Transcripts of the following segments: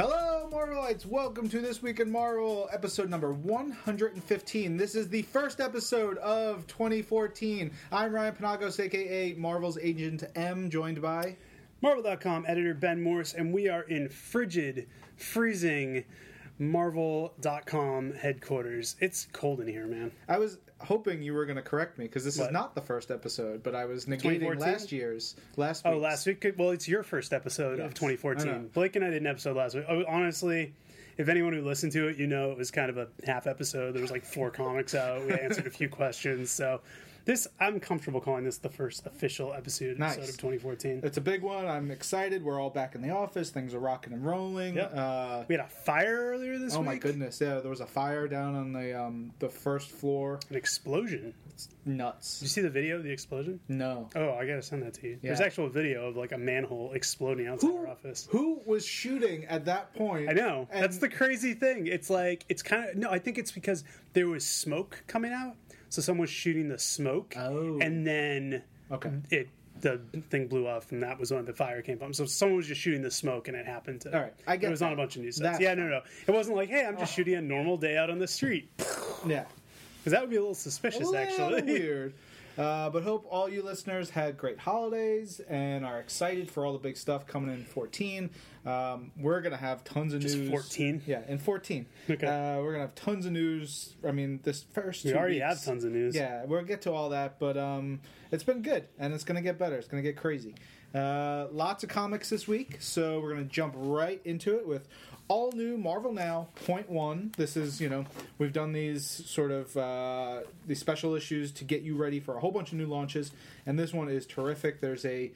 Hello, Marvelites! Welcome to This Week in Marvel, episode number 115. This is the first episode of 2014. I'm Ryan Penagos, aka Marvel's Agent M, joined by. Marvel.com editor Ben Morse, and we are in frigid, freezing Marvel.com headquarters. It's cold in here, man. I was hoping you were going to correct me because this is not the first episode, but I was negating 2014? last year's. Last Oh, week's. last week? Well, it's your first episode Yes, of 2014. Blake and I did an episode last week. Oh, honestly, if anyone who listened to it, you know it was kind of a half episode. There was like four comics out. We answered a few questions. So this, I'm comfortable calling this the first official episode, Nice. episode of 2014. It's a big one. I'm excited. We're all back in the office. Things are rocking and rolling. Yep. Uh, We had a fire earlier this oh week. Oh my goodness! Yeah, there was a fire down on the um, the first floor. An explosion. It's nuts. Did you see the video of the explosion? No. Oh, I gotta send that to you. There's actual video of like a manhole exploding outside Who, our office. who was shooting at that point? I know. That's the crazy thing. It's like it's kind of no. I think it's because there was smoke coming out, so someone was shooting the smoke, Oh. and then Okay. it the thing blew up, and that was when the fire came from. So someone was just shooting the smoke, and it happened to. All right, I get It was that. on a bunch of news sites. Yeah, no, no, it wasn't like, hey, I'm just oh. shooting a normal day out on the street, Yeah. because that would be a little suspicious, A little actually. weird. Uh, but hope all you listeners had great holidays and are excited for all the big stuff coming in 14. Um, we're gonna have tons of Just news. 14? Yeah, in 14. Okay. Uh, we're gonna have tons of news. I mean, this first we already weeks- have tons of news. Yeah, we'll get to all that, but um, it's been good, and it's going to get better. It's going to get crazy. Uh, lots of comics this week, so we're going to jump right into it with all new Marvel Now Point One. This is, you know, we've done these sort of uh, these special issues to get you ready for a whole bunch of new launches, and this one is terrific. There's a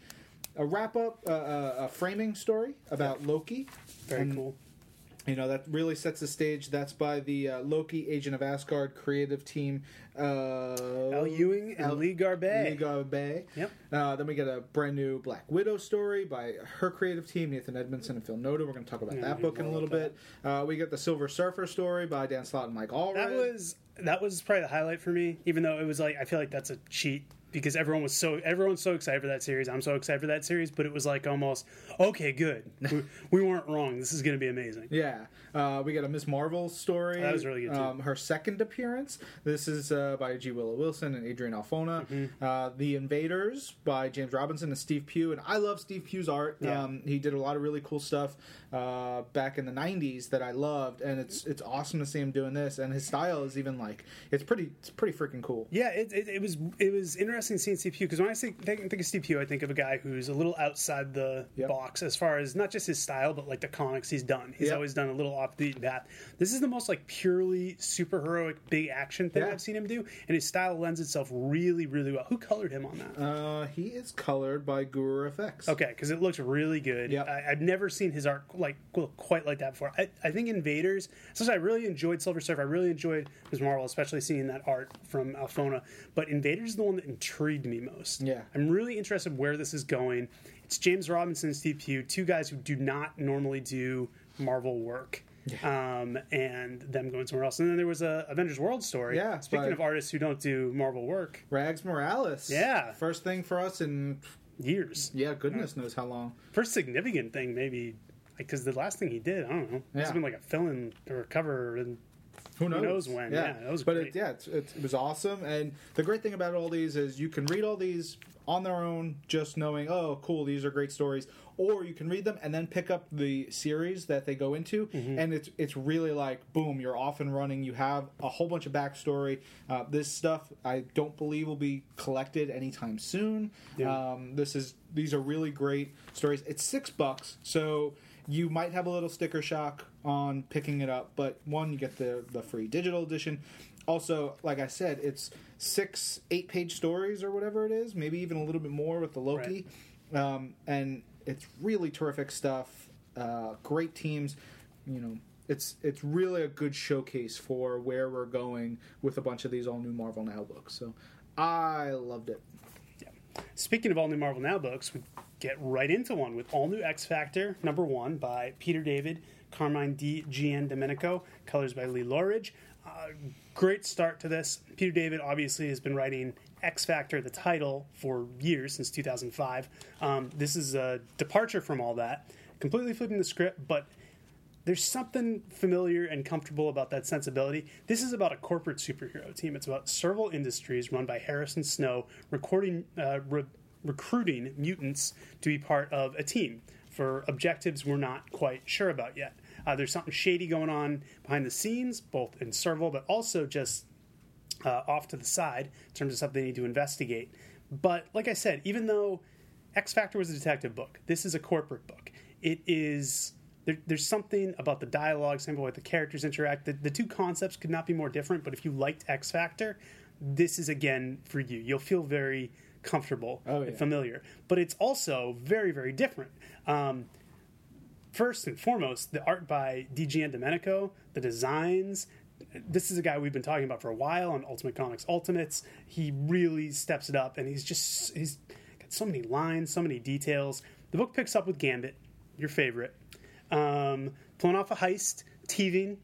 a wrap up, uh, a, a framing story about Loki. Very And cool. You know that really sets the stage. That's by the uh, Loki Agent of Asgard creative team. Uh, Al Ewing and Al- Lee Garbett. Lee Garbett. Yep. Uh, then we get a brand new Black Widow story by her creative team, Nathan Edmondson and Phil Noto. We're going to talk about Yeah, that book in a little bit. Uh, we get the Silver Surfer story by Dan Slott and Mike Allred. That was that was probably the highlight for me. Even though it was like I feel like that's a cheat because everyone was so everyone's so excited for that series. I'm so excited for that series, but it was like almost okay, good. we, we weren't wrong. This is going to be amazing. Yeah, uh, we got a Miss Marvel story. That was really good, too. Um, her second appearance. This is uh, by G. Willow Wilson and Adrian Alphona. Mm-hmm. Uh, the Invaders by James Robinson and Steve Pugh. And I love Steve Pugh's art. Yeah. Um, he did a lot of really cool stuff uh, back in the '90s that I loved, and it's it's awesome to see him doing this. And his style is even like it's pretty it's pretty freaking cool. Yeah, it, it, it was it was interesting seeing Steve Pugh because when I think, think of Steve Pugh, I think of a guy who's a little outside the Yep. box as far as not just his style, but like the comics he's done. He's Yep. always done a little off the path. This is the most like purely superheroic big action thing Yeah. I've seen him do, and his style lends itself really, really well. Who colored him on that? Uh, he is colored by Guru FX. Okay, because it looks really good. Yep. I, I've never seen his art like look quite like that before. I, I think Invaders. Especially, I really enjoyed Silver Surfer. I really enjoyed Ms. Marvel, especially seeing that art from Alphona. But Invaders is the one that intrigued me most. Yeah. I'm really interested where this is going. It's James Robinson and Steve Pugh, two guys who do not normally do Marvel work. Um, and them going somewhere else. And then there was a Avengers World story. Yeah, Speaking of artists who don't do Marvel work, Rags Morales. Yeah. First thing for us in years. yeah, goodness knows how long. First significant thing, maybe, because the last thing he did, I don't know, It's been like a fill-in or a cover, and Who knows? knows when? Yeah, that was but great. It, yeah, it's, it's, it was awesome. And the great thing about all these is you can read all these on their own, just knowing, oh, cool, these are great stories. Or you can read them and then pick up the series that they go into, Mm-hmm. and it's it's really like boom, you're off and running. You have a whole bunch of backstory. Uh, this stuff I don't believe will be collected anytime soon. Yeah. Um, this is these are really great stories. It's six bucks, so you might have a little sticker shock on picking it up, but one, you get the the free digital edition. Also, like I said, it's six eight page stories or whatever it is, maybe even a little bit more with the Loki, um, and it's really terrific stuff. Uh, great teams, you know. It's it's really a good showcase for where we're going with a bunch of these all new Marvel Now books. So I loved it. Speaking of all new Marvel Now books, we get right into one with all new X Factor number one by Peter David, Carmine Di Giandomenico, colors by Lee Loughridge. Uh, great start to this. Peter David obviously has been writing X Factor, the title, for years since 2005. Um, this is a departure from all that, completely flipping the script, but there's something familiar and comfortable about that sensibility. This is about a corporate superhero team. It's about Serval Industries, run by Harrison Snow, recording, uh, re- recruiting mutants to be part of a team for objectives we're not quite sure about yet. Uh, there's something shady going on behind the scenes, both in Serval, but also just uh, off to the side in terms of something they need to investigate. But like I said, even though X Factor was a detective book, this is a corporate book. It is there, there's something about the dialogue, something about the characters interact. The, the two concepts could not be more different. But if you liked X Factor, this is again for you. You'll feel very comfortable Oh, yeah. and familiar. But it's also very very different. Um, first and foremost, the art by Di Giandomenico, the designs. This is a guy we've been talking about for a while on Ultimate Comics Ultimates. He really steps it up, and he's just he's got so many lines, so many details. The book picks up with Gambit, your favorite, um, pulling off a heist, thieving,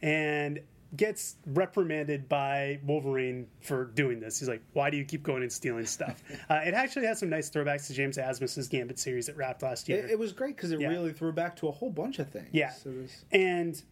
and gets reprimanded by Wolverine for doing this. He's like, "Why do you keep going and stealing stuff?" uh, it actually has some nice throwbacks to James Asmus's Gambit series that wrapped last year. It, it was great because it Yeah. really threw back to a whole bunch of things. Yeah. Was, And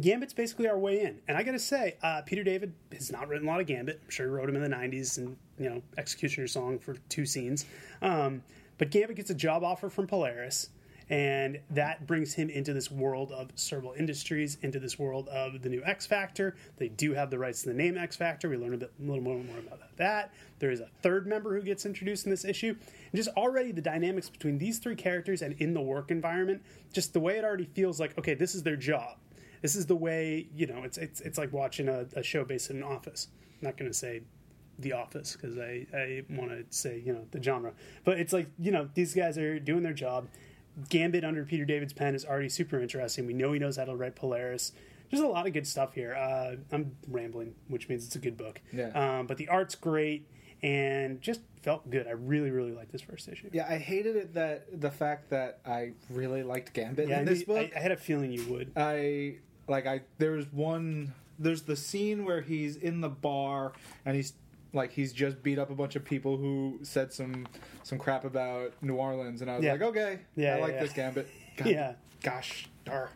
Gambit's basically our way in. And I got to say, uh, Peter David has not written a lot of Gambit. I'm sure he wrote him in the 90s and, you know, Executioner Song for two scenes. Um, but Gambit gets a job offer from Polaris. And that brings him into this world of Serval Industries, into this world of the new X Factor. They do have the rights to the name X Factor. We learn a bit, a little more, more about that. There is a third member who gets introduced in this issue. And just already the dynamics between these three characters and in the work environment, just the way it already feels like, okay, this is their job. This is the way, you know, it's it's, it's like watching a, a show based in an office. I'm not going to say the office because I, I want to say, you know, the genre. But it's like, you know, these guys are doing their job. Gambit under Peter David's pen is already super interesting. We know he knows how to write Polaris. There's a lot of good stuff here. Uh, I'm rambling, which means it's a good book. Yeah. Um, but the art's great and just felt good. I really, really liked this first issue. yeah, I hated it that the fact that I really liked Gambit Yeah, I, in this knew- book. I, I had a feeling you would. I like I there's one there's the scene where he's in the bar and he's like he's just beat up a bunch of people who said some some crap about New Orleans and I was Yeah. like okay Yeah, I yeah, like yeah. this Gambit God, Yeah. gosh dar.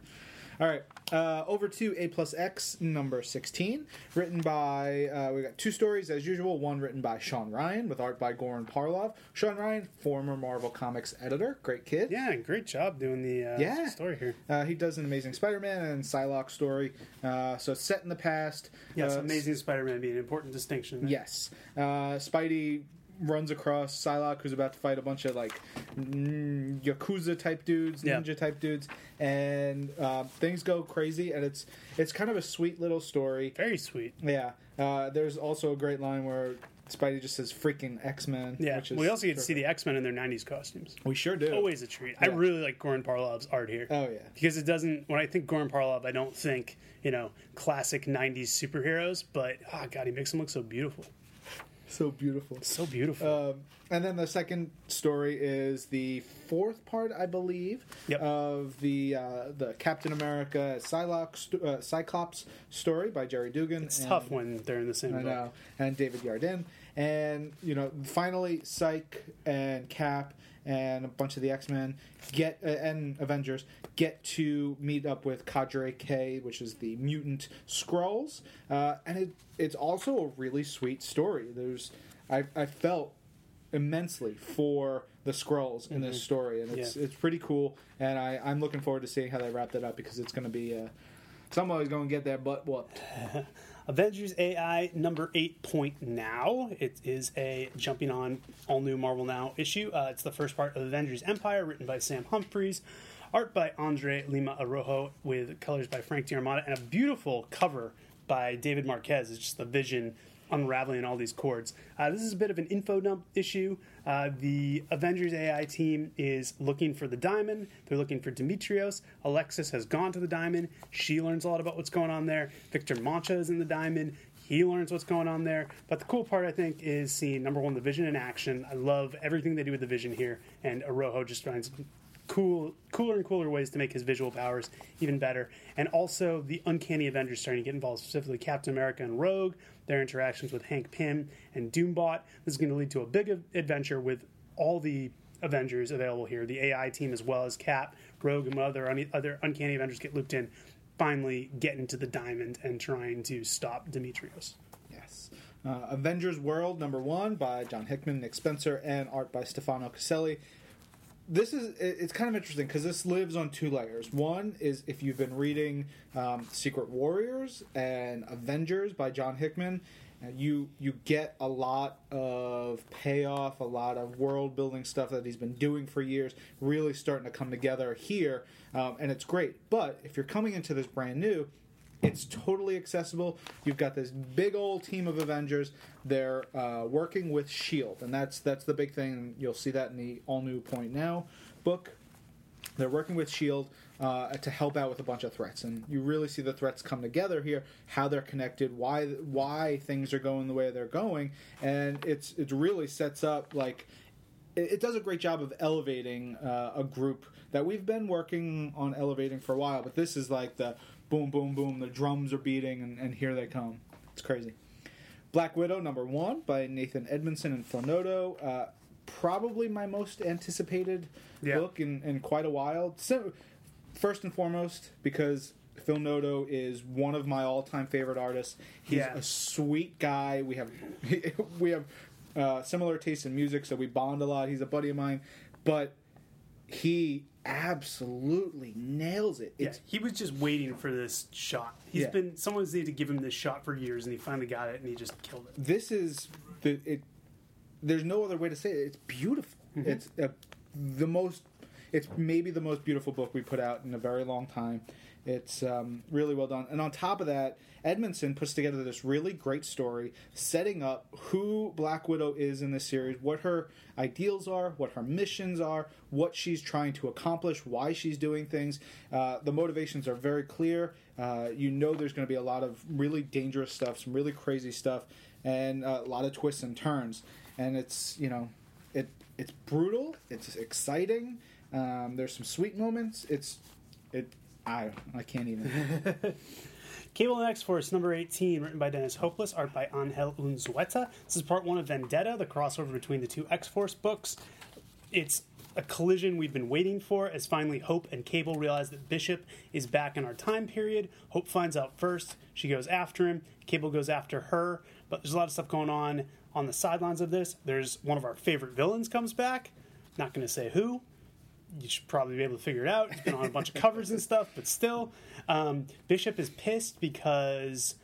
all right uh, over to A plus X number 16 written by uh, we got two stories as usual one written by Sean Ryan with art by Goran Parlov Sean Ryan former Marvel Comics editor great kid Yeah, great job doing the uh, Yeah. story here. uh, he does an Amazing Spider-Man and Psylocke story. Uh, so it's set in the past. Yes, Uh, Amazing Spider-Man being an important distinction. Yes, uh, Spidey runs across Psylocke, who's about to fight a bunch of like mm, yakuza type dudes, Yeah. ninja type dudes, and uh, things go crazy. And it's it's kind of a sweet little story. Very sweet. Yeah. Uh, there's also a great line where Spidey just says "freaking X Men." Yeah, which is we also get to see the X Men in their '90s costumes. We sure do. Always a treat. I really like Goran Parlov's art here. Oh yeah. because it doesn't. When I think Goran Parlov, I don't think you know classic '90s superheroes, but oh god, he makes them look so beautiful, So beautiful. so beautiful. Um, and then the second story is the fourth part, I believe, Yep. of the uh, the Captain America uh, Cyclops story by Gerry Duggan. it's and- tough when they're in the same I book. know, and David Yardin, and you know, finally, Cyke and Cap and a bunch of the X Men get uh, and Avengers get to meet up with Cadre K, which is the mutant Skrulls, uh, and it it's also a really sweet story. There's I I felt immensely for the Skrulls in this story, and it's Mm-hmm. Yeah. it's pretty cool, and I I'm looking forward to seeing how they wrap that up because it's going to be. Uh, Somebody's going to get their butt whooped. Avengers AI number eight point now. It is a jumping on all new Marvel Now issue. Uh, it's the first part of Avengers Empire, written by Sam Humphries, art by André Lima Araújo, with colors by Frank D'Armata, and a beautiful cover by David Marquez. It's just the vision unraveling all these chords. Uh, this is a bit of an info dump issue. Uh, the Avengers AI team is looking for the diamond. They're looking for Dimitrios. Alexis has gone to the diamond. She learns a lot about what's going on there. Victor Mancha is in the diamond. He learns what's going on there. But the cool part, I think, is seeing number one, the vision in action. I love everything they do with the vision here, and Araújo just finds cool, cooler and cooler ways to make his visual powers even better. And also the uncanny Avengers starting to get involved, specifically Captain America and Rogue, their interactions with Hank Pym and Doombot. This is going to lead to a big adventure with all the Avengers available here. The AI team, as well as Cap, Rogue, and other other Uncanny Avengers get looped in. Finally, get into the diamond and trying to stop Dimitrios. Yes. Uh, Avengers World number one by John Hickman, Nick Spencer, and art by Stefano Caselli. This is it's kind of interesting because this lives on two layers. One is if you've been reading um, Secret Warriors and Avengers by John Hickman, uh, you you get a lot of payoff, a lot of world building stuff that he's been doing for years, really starting to come together here, um, and it's great. But if you're coming into this brand new, it's totally accessible. You've got this big old team of Avengers. They're uh, working with Shield, and that's that's the big thing. You'll see that in the all new Point Now book. They're working with Shield uh, to help out with a bunch of threats, and you really see the threats come together here. How they're connected, why why things are going the way they're going, and it's it really sets up like it, does a great job of elevating uh, a group that we've been working on elevating for a while. But this is like the boom, boom, boom. The drums are beating, and, and here they come. It's crazy. Black Widow number one by Nathan Edmondson and Phil Noto. Uh, probably my most anticipated Yeah. book in, in quite a while. So, first and foremost, because Phil Noto is one of my all-time favorite artists. He's Yeah. a sweet guy. We have we have uh, similar tastes in music, so we bond a lot. He's a buddy of mine, but he absolutely nails it. Yeah, he was just waiting for this shot. He's Yeah. been someone's needed to give him this shot for years, and he finally got it, and he just killed it. this is the it. There's no other way to say it. It's beautiful. Mm-hmm. It's uh the most. It's maybe the most beautiful book we put out in a very long time. It's um, really well done, and on top of that, Edmondson puts together this really great story, setting up who Black Widow is in this series, what her ideals are, what her missions are, what she's trying to accomplish, why she's doing things. Uh, the motivations are very clear. Uh, you know, there's going to be a lot of really dangerous stuff, some really crazy stuff, and a lot of twists and turns. And it's you know, it it's brutal. It's exciting. Um, there's some sweet moments. It's it. I I can't even. Cable and X Force number 18, written by Dennis Hopeless, art by Angel Unzueta. This is part one of Vendetta, the crossover between the two X Force books. It's a collision we've been waiting for as finally Hope and Cable realize that Bishop is back in our time period. Hope finds out first. She goes after him. Cable goes after her. But there's a lot of stuff going on on the sidelines of this. There's one of our favorite villains comes back. Not going to say who you should probably be able to figure it out. It's been on a bunch of covers and stuff, but still, um, Bishop is pissed because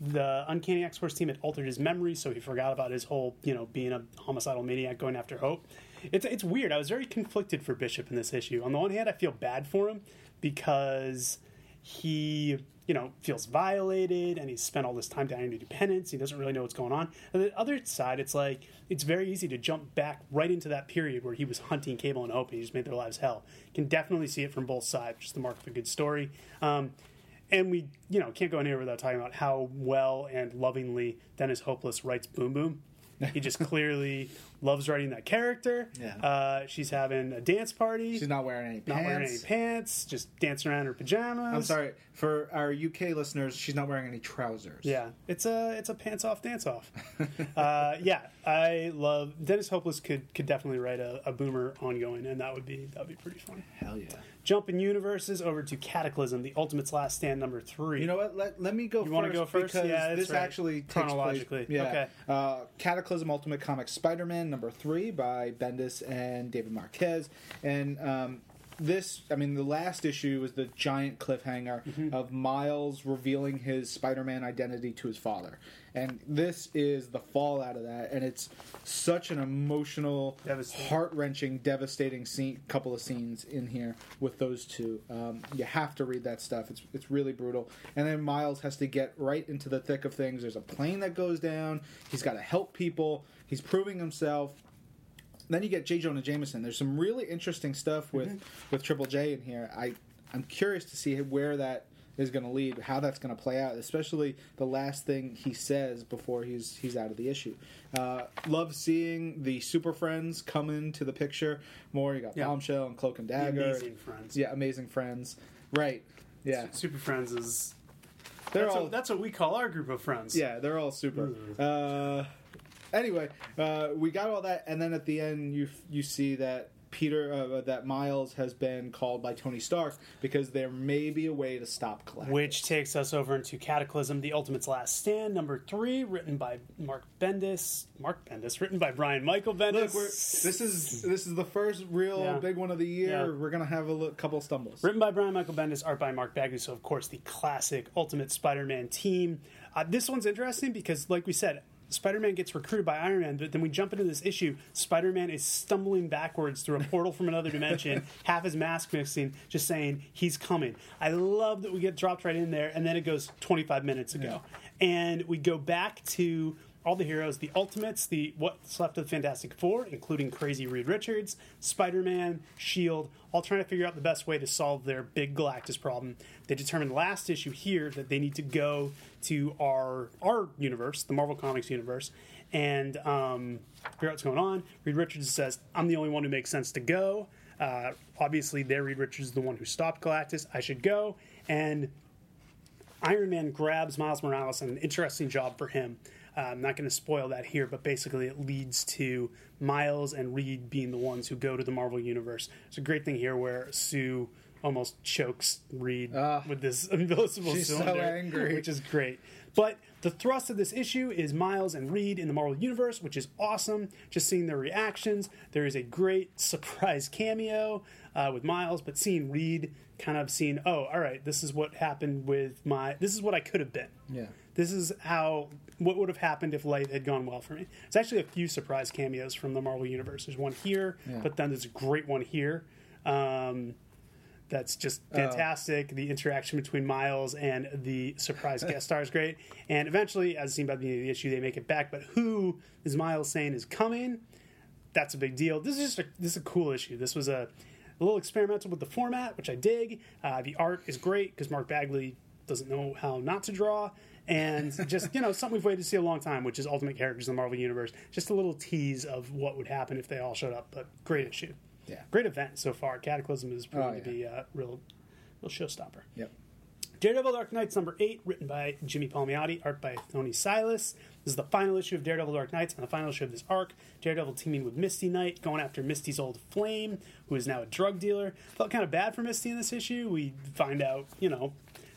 the Uncanny X Force team had altered his memory, so he forgot about his whole, you know, being a homicidal maniac going after Hope. It's it's weird. I was very conflicted for Bishop in this issue. On the one hand, I feel bad for him because he, you know, feels violated and he's spent all this time down into penance. He doesn't really know what's going on. And the other side, it's like it's very easy to jump back right into that period where he was hunting Cable and Hope and he just made their lives hell. Can definitely see it from both sides, just the mark of a good story. Um, and we, you know, can't go in here without talking about how well and lovingly Dennis Hopeless writes Boom Boom. He just clearly loves writing that character. Yeah. Uh, she's having a dance party. She's not wearing any pants. not wearing any pants, just dancing around in her pajamas. I'm sorry for our UK listeners. She's not wearing any trousers. Yeah, it's a it's a pants off dance off. uh, yeah, I love Dennis Hopeless could could definitely write a, a boomer ongoing, and that would be that would be pretty fun. Hell yeah. Jumping universes over to Cataclysm, the Ultimate's Last Stand number three. You know what? Let, let me go You first. wanna go first? Because Yeah, this right. actually takes Chronologically. Place, yeah. Okay. Uh, Cataclysm Ultimate Comics Spider Man number three by Bendis and David Marquez. And um, this, I mean, the last issue was the giant cliffhanger Mm-hmm. of Miles revealing his Spider Man identity to his father. And this is the fallout of that. And it's such an emotional, heart wrenching, devastating scene, couple of scenes in here with those two. Um, you have to read that stuff. It's it's really brutal. And then Miles has to get right into the thick of things. There's a plane that goes down. He's got to help people. He's proving himself. Then you get J. Jonah Jameson. There's some really interesting stuff with with Triple J in here. I I'm curious to see where that is going to lead, how that's going to play out, especially the last thing he says before he's he's out of the issue. Uh, love seeing the Super Friends come into the picture more. You got Yeah. Bombshell and Cloak and The Dagger. amazing friends. Yeah, amazing friends. Right. Yeah, Super Friends is they're that's, all what, that's what we call our group of friends. yeah, they're all super. Uh, anyway, uh, we got all that, and then at the end, you you see that Peter uh, that Miles has been called by Tony Stark because there may be a way to stop Galactus. Which takes us over into Cataclysm, The Ultimate's Last Stand, number three, written by Mark Bendis. Mark Bendis, written by Brian Michael Bendis. Look, this is this is the first real Yeah. big one of the year. Yeah. We're gonna have a li- couple stumbles. Written by Brian Michael Bendis, art by Mark Bagley. So, of course, the classic Ultimate Spider-Man team. Uh, this one's interesting because, like we said, Spider-Man gets recruited by Iron Man, but then we jump into this issue. Spider-Man is stumbling backwards through a portal from another dimension, half his mask missing, just saying he's coming. I love that we get dropped right in there, and then it goes 25 minutes ago, and we go back to all the heroes, the Ultimates, the what's left of the Fantastic Four, including Crazy Reed Richards, Spider Man, Shield, all trying to figure out the best way to solve their big Galactus problem. They determined last issue here that they need to go to our our universe, the Marvel Comics universe, and um, figure out what's going on. Reed Richards says, "I'm the only one who makes sense to go." Uh, obviously, there, Reed Richards is the one who stopped Galactus. I should go, and Iron Man grabs Miles Morales, an interesting job for him. Uh, I'm not going to spoil that here, but basically it leads to Miles and Reed being the ones who go to the Marvel Universe. It's a great thing here where Sue almost chokes Reed Ah. with this invisible She's so cylinder, angry. which is great. But the thrust of this issue is Miles and Reed in the Marvel Universe, which is awesome. Just seeing their reactions. There is a great surprise cameo uh, with Miles, but seeing Reed kind of seeing, oh, all right, this is what happened with my, this is what I could have been. Yeah. This is how, what would have happened if life had gone well for me. It's actually a few surprise cameos from the Marvel Universe. There's one here, Yeah. but then there's a great one here. Um, that's just fantastic. the interaction between Miles and the surprise guest star is great. And eventually, as seen by the end of the issue, they make it back. But who is Miles saying is coming? That's a big deal. This is just a, this is a cool issue. This was a, a little experimental with the format, which I dig. Uh, the art is great because Mark Bagley doesn't know how not to draw. And just, you know, something we've waited to see a long time, which is Ultimate Characters in the Marvel Universe. Just a little tease of what would happen if they all showed up. But great issue. Yeah. Great event so far. Cataclysm is proving Oh, to be a real, real showstopper. Yep. Daredevil Dark Knights number eight, written by Jimmy Palmiotti, art by Thony Silas. This is the final issue of Daredevil Dark Knights and the final issue of this arc. Daredevil teaming with Misty Knight, going after Misty's old flame, who is now a drug dealer. Felt kind of bad for Misty in this issue. We find out, you know,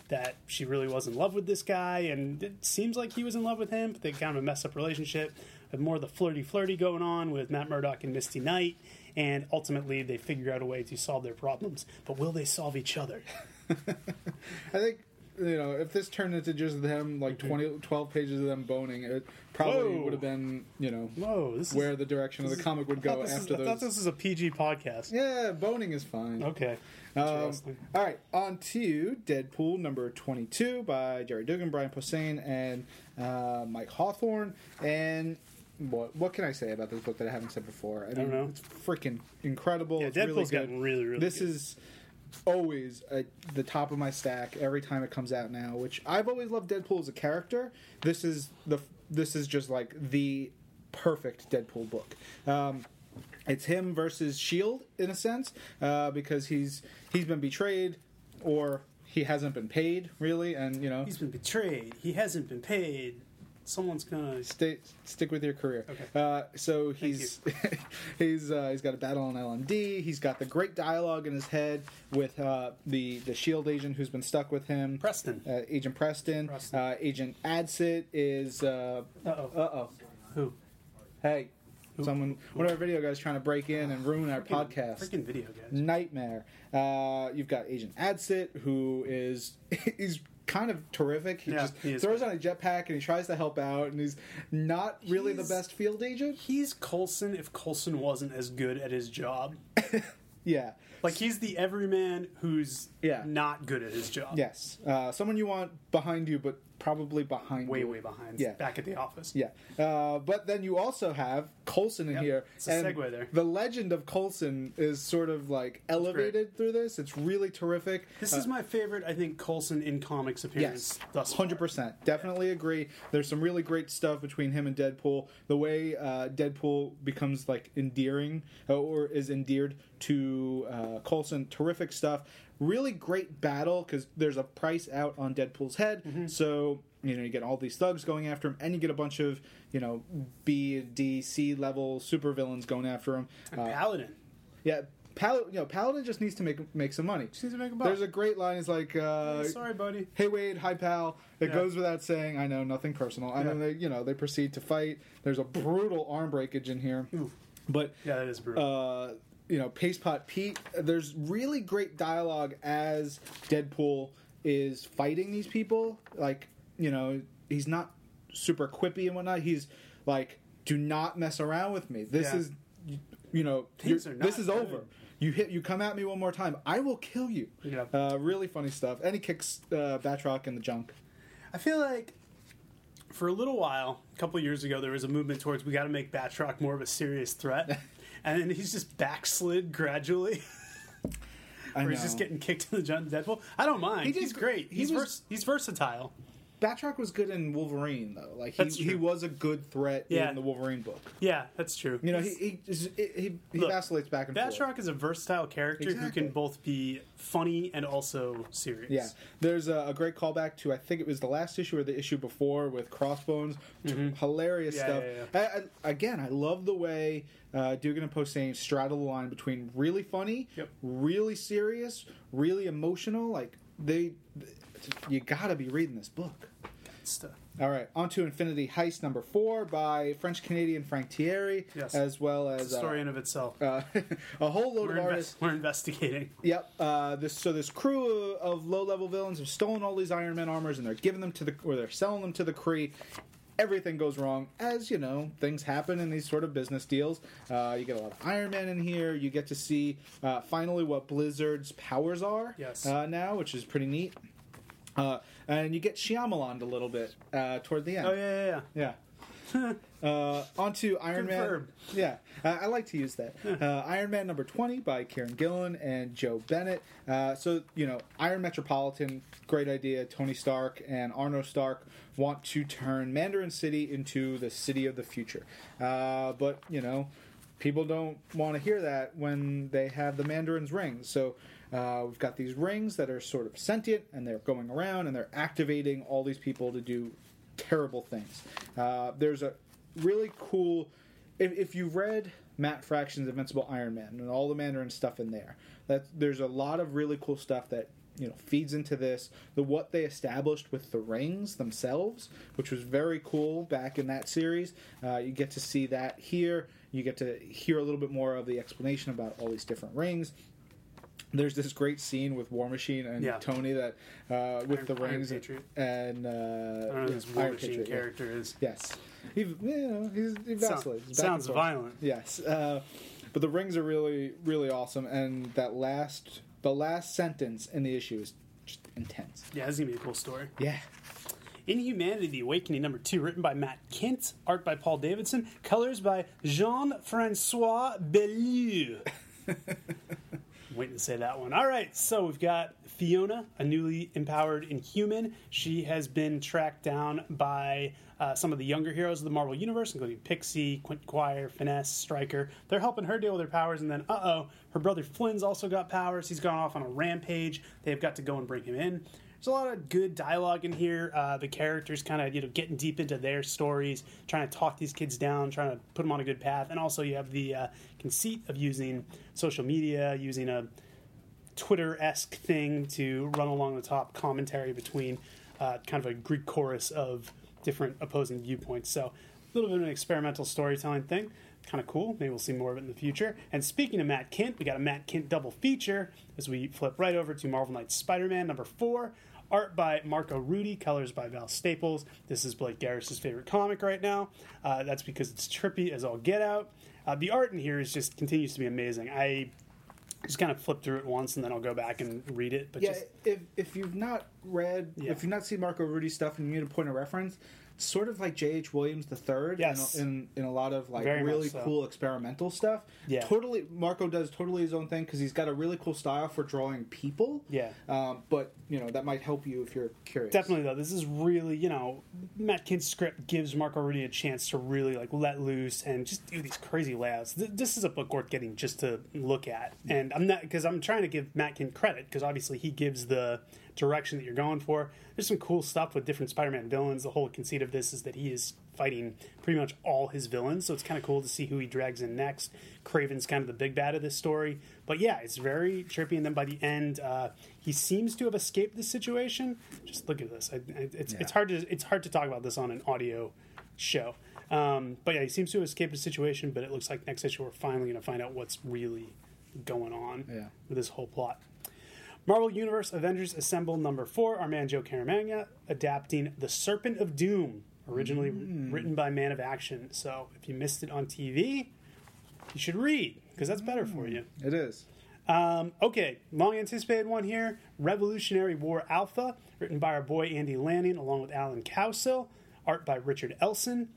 that she really was in love with this guy, and it seems like he was in love with him, but they kind of a messed up relationship. Have more of the flirty flirty going on with Matt Murdock and Misty Knight, and ultimately they figure out a way to solve their problems. But will they solve each other? I think you know if this turned into just them like 20, 12 pages of them boning, it probably. Whoa. would have been you know Whoa, is where the direction of the comic would go this is- after I thought this is a PG podcast. Yeah, boning is fine. Okay. Um, all right, on to Deadpool number 22 by Gerry Duggan, Brian Posehn, and uh, Mike Hawthorne. And what what can I say about this book that I haven't said before? I, don't know. It's freaking incredible. Yeah, it's Deadpool's good. gotten really, really This good. is always at the top of my stack every time it comes out now. Which I've always loved Deadpool as a character. This is the this is just like the perfect Deadpool book. Um, it's him versus Shield in a sense uh, because he's he's been betrayed or he hasn't been paid really, and you know He's been betrayed. He hasn't been paid. Someone's gonna. stay stick with your career. Okay. Uh, so he's he's uh, he's got a battle on LMD. He's got the great dialogue in his head with uh, the the Shield agent who's been stuck with him. Preston. Uh, agent Preston. Preston. Uh, agent Adsit is. Uh Uh-oh. Uh oh. Who? Hey. Someone, one of our video guys trying to break in and ruin our Freaking- podcast. Freaking video guys. nightmare. Uh, you've got Agent Adsit, who is he's kind of terrific. He Yeah, just he throws on a jetpack and he tries to help out, and he's not really He's- the best field agent. He's Coulson if Coulson wasn't as good at his job. Yeah. Like he's the everyman who's Yeah. not good at his job. Yes. Uh, someone you want behind you, but probably behind Way, you. way behind. Yeah. Back at the office. Yeah, uh, but then you also have Coulson in Yep. here. It's a and segue there. The legend of Coulson is sort of like elevated through this. It's really terrific. This Uh, is my favorite, I think, Coulson in comics appearance Yes, thus far. hundred percent. Definitely agree. There's some really great stuff between him and Deadpool. The way uh, Deadpool becomes like endearing uh, or is endeared to uh, Coulson, terrific stuff. Really great battle because there's a price out on Deadpool's head. Mm-hmm. So you know you get all these thugs going after him, and you get a bunch of you know B, D, C level supervillains going after him. And Uh, Paladin. Yeah, Pal- you know, Paladin just needs to make make some money. Just needs to make a buck. There's a great line. It's like, uh, Sorry, buddy. "Hey Wade, hi pal." It Yeah. goes without saying. I know nothing personal. And then they, you know, they proceed to fight. There's a brutal arm breakage in here, Ooh. but Yeah, that is brutal. uh, you know, Paste Pot Pete. There's really great dialogue as Deadpool is fighting these people. Like, you know, he's not super quippy and whatnot. He's like, "Do not mess around with me. This Yeah. is, you know, this is good." over. You hit, you come at me one more time, I will kill you." Yeah. Uh, really funny stuff. And he kicks uh, Batroc in the junk. I feel like for a little while, a couple years ago, there was a movement towards we got to make Batroc more of a serious threat, and then he's just backslid gradually. Where he's just getting kicked in the Deadpool. I don't mind. He he's gr- great. he He's was- vers- he's versatile. Batroc was good in Wolverine though. Like he, he was a good threat Yeah. in the Wolverine book. Yeah, that's true. You know, he he he, he, he Look, vacillates back and forth. Batroc is a versatile character who can both be funny and also serious. Yeah, there's a, a great callback to I think it was the last issue or the issue before with Crossbones. Hilarious Yeah, stuff. yeah, I, I, again, I love the way uh, Duggan and Posehn straddle the line between really funny, Yep. really serious, really emotional. Like they, you got to be reading this book. Stuff. All right, on to Infinity Heist number four by French Canadian Frank Thierry, Yes. as well as a story in of itself. uh, uh, a whole load we're, of inves- artists. we're investigating. Yep. Uh, this so this crew of, low level villains have stolen all these Iron Man armors and they're giving them to the or they're selling them to the Kree. Everything goes wrong, as you know, things happen in these sort of business deals. Uh, you get a lot of Iron Man in here. You get to see uh, finally what Blizzard's powers are Yes. uh, now, which is pretty neat. Uh, and you get Shyamalan a little bit uh, toward the end. Oh yeah, yeah, yeah. Yeah. uh, on to Iron Confirmed. Man. Yeah, uh, I like to use that. Uh, Iron Man number 20 by Kieron Gillen and Joe Bennett. Uh, so, you know, Iron Metropolitan, great idea. Tony Stark and Arno Stark want to turn Mandarin City into the city of the future. Uh, but, you know, people don't want to hear that when they have the Mandarin's ring. So, uh, we've got these rings that are sort of sentient and they're going around and they're activating all these people to do terrible things. Uh, there's a really cool. If, if you've read Matt Fraction's Invincible Iron Man and all the Mandarin stuff in there, that there's a lot of really cool stuff that you know feeds into this. The what they established with the rings themselves, which was very cool back in that series. Uh, you get to see that here. You get to hear a little bit more of the explanation about all these different rings. There's this great scene with War Machine and Yeah. Tony that uh, with Iron- the Iron rings Patriot. and uh, I don't know yeah, War Iron Machine Patriot, yeah. character is. Yes, he, you know, he's, he Sound- sounds violent. Yes, uh, but the rings are really, really awesome, and that last, the last sentence in the issue is just intense. Yeah, this is gonna be a cool story. Yeah, Inhumanity: The Awakening number two, written by Matt Kindt, art by Paul Davidson, colors by Jean Francois Beaulieu. Waiting to say that one. All right, so we've got Fiona, a newly empowered Inhuman. She has been tracked down by uh, some of the younger heroes of the Marvel Universe, including Pixie, Quentin Quire, Finesse, Stryker. They're helping her deal with her powers, and then, uh oh, her brother Flynn's also got powers. He's gone off on a rampage. They've got to go and bring him in. There's a lot of good dialogue in here. Uh, the characters kind of you know getting deep into their stories, trying to talk these kids down, trying to put them on a good path, and also you have the uh, conceit of using social media, using a Twitter esque thing to run along the top commentary between uh, kind of a Greek chorus of different opposing viewpoints. So a little bit of an experimental storytelling thing. Kind of cool. Maybe we'll see more of it in the future. And speaking of Matt Kindt, we got a Matt Kindt double feature as we flip right over to Marvel Knights Spider Man number four. Art by Marco Rudy, colors by Val Staples. This is Blake Garris's favorite comic right now. Uh, that's because it's trippy as all get out. Uh, the art in here is just continues to be amazing. I just kind of flip through it once and then I'll go back and read it. But yeah. just If if you've not read, Yeah. if you've not seen Marco Rudy stuff, and you need a point of reference. Sort of like J.H. Williams the third, Yes. in, in in a lot of like Very really so. cool experimental stuff. Yeah. totally. Marco does totally his own thing because he's got a really cool style for drawing people. Yeah. um, but you know that might help you if you're curious. definitely though, this is really you know Matt Kindt's script gives Marco Rudy a chance to really like let loose and just do these crazy layouts. Th- This is a book worth getting just to look at, and I'm not because I'm trying to give Matt Kindt credit because obviously he gives the direction that you're going for. There's some cool stuff with different Spider-Man villains. The whole conceit of this is that he is fighting pretty much all his villains. So it's kind of cool to see who he drags in next. Kraven's kind of the big bad of this story, but yeah, it's very trippy. And then by the end, uh, he seems to have escaped the situation. Just look at this. I, I, it's Yeah. it's hard to it's hard to talk about this on an audio show. Um, but yeah, he seems to have escaped the situation. But it looks like next issue we're finally going to find out what's really going on Yeah. with this whole plot. Marvel Universe Avengers Assemble number four, our man Joe Caramagna adapting The Serpent of Doom, originally written by Man of Action. So if you missed it on TV, you should read because that's better for you. It is. Um, okay, long anticipated one here Revolutionary War Alpha, written by our boy Andy Lanning along with Alan Cowsill, art by Richard Elson.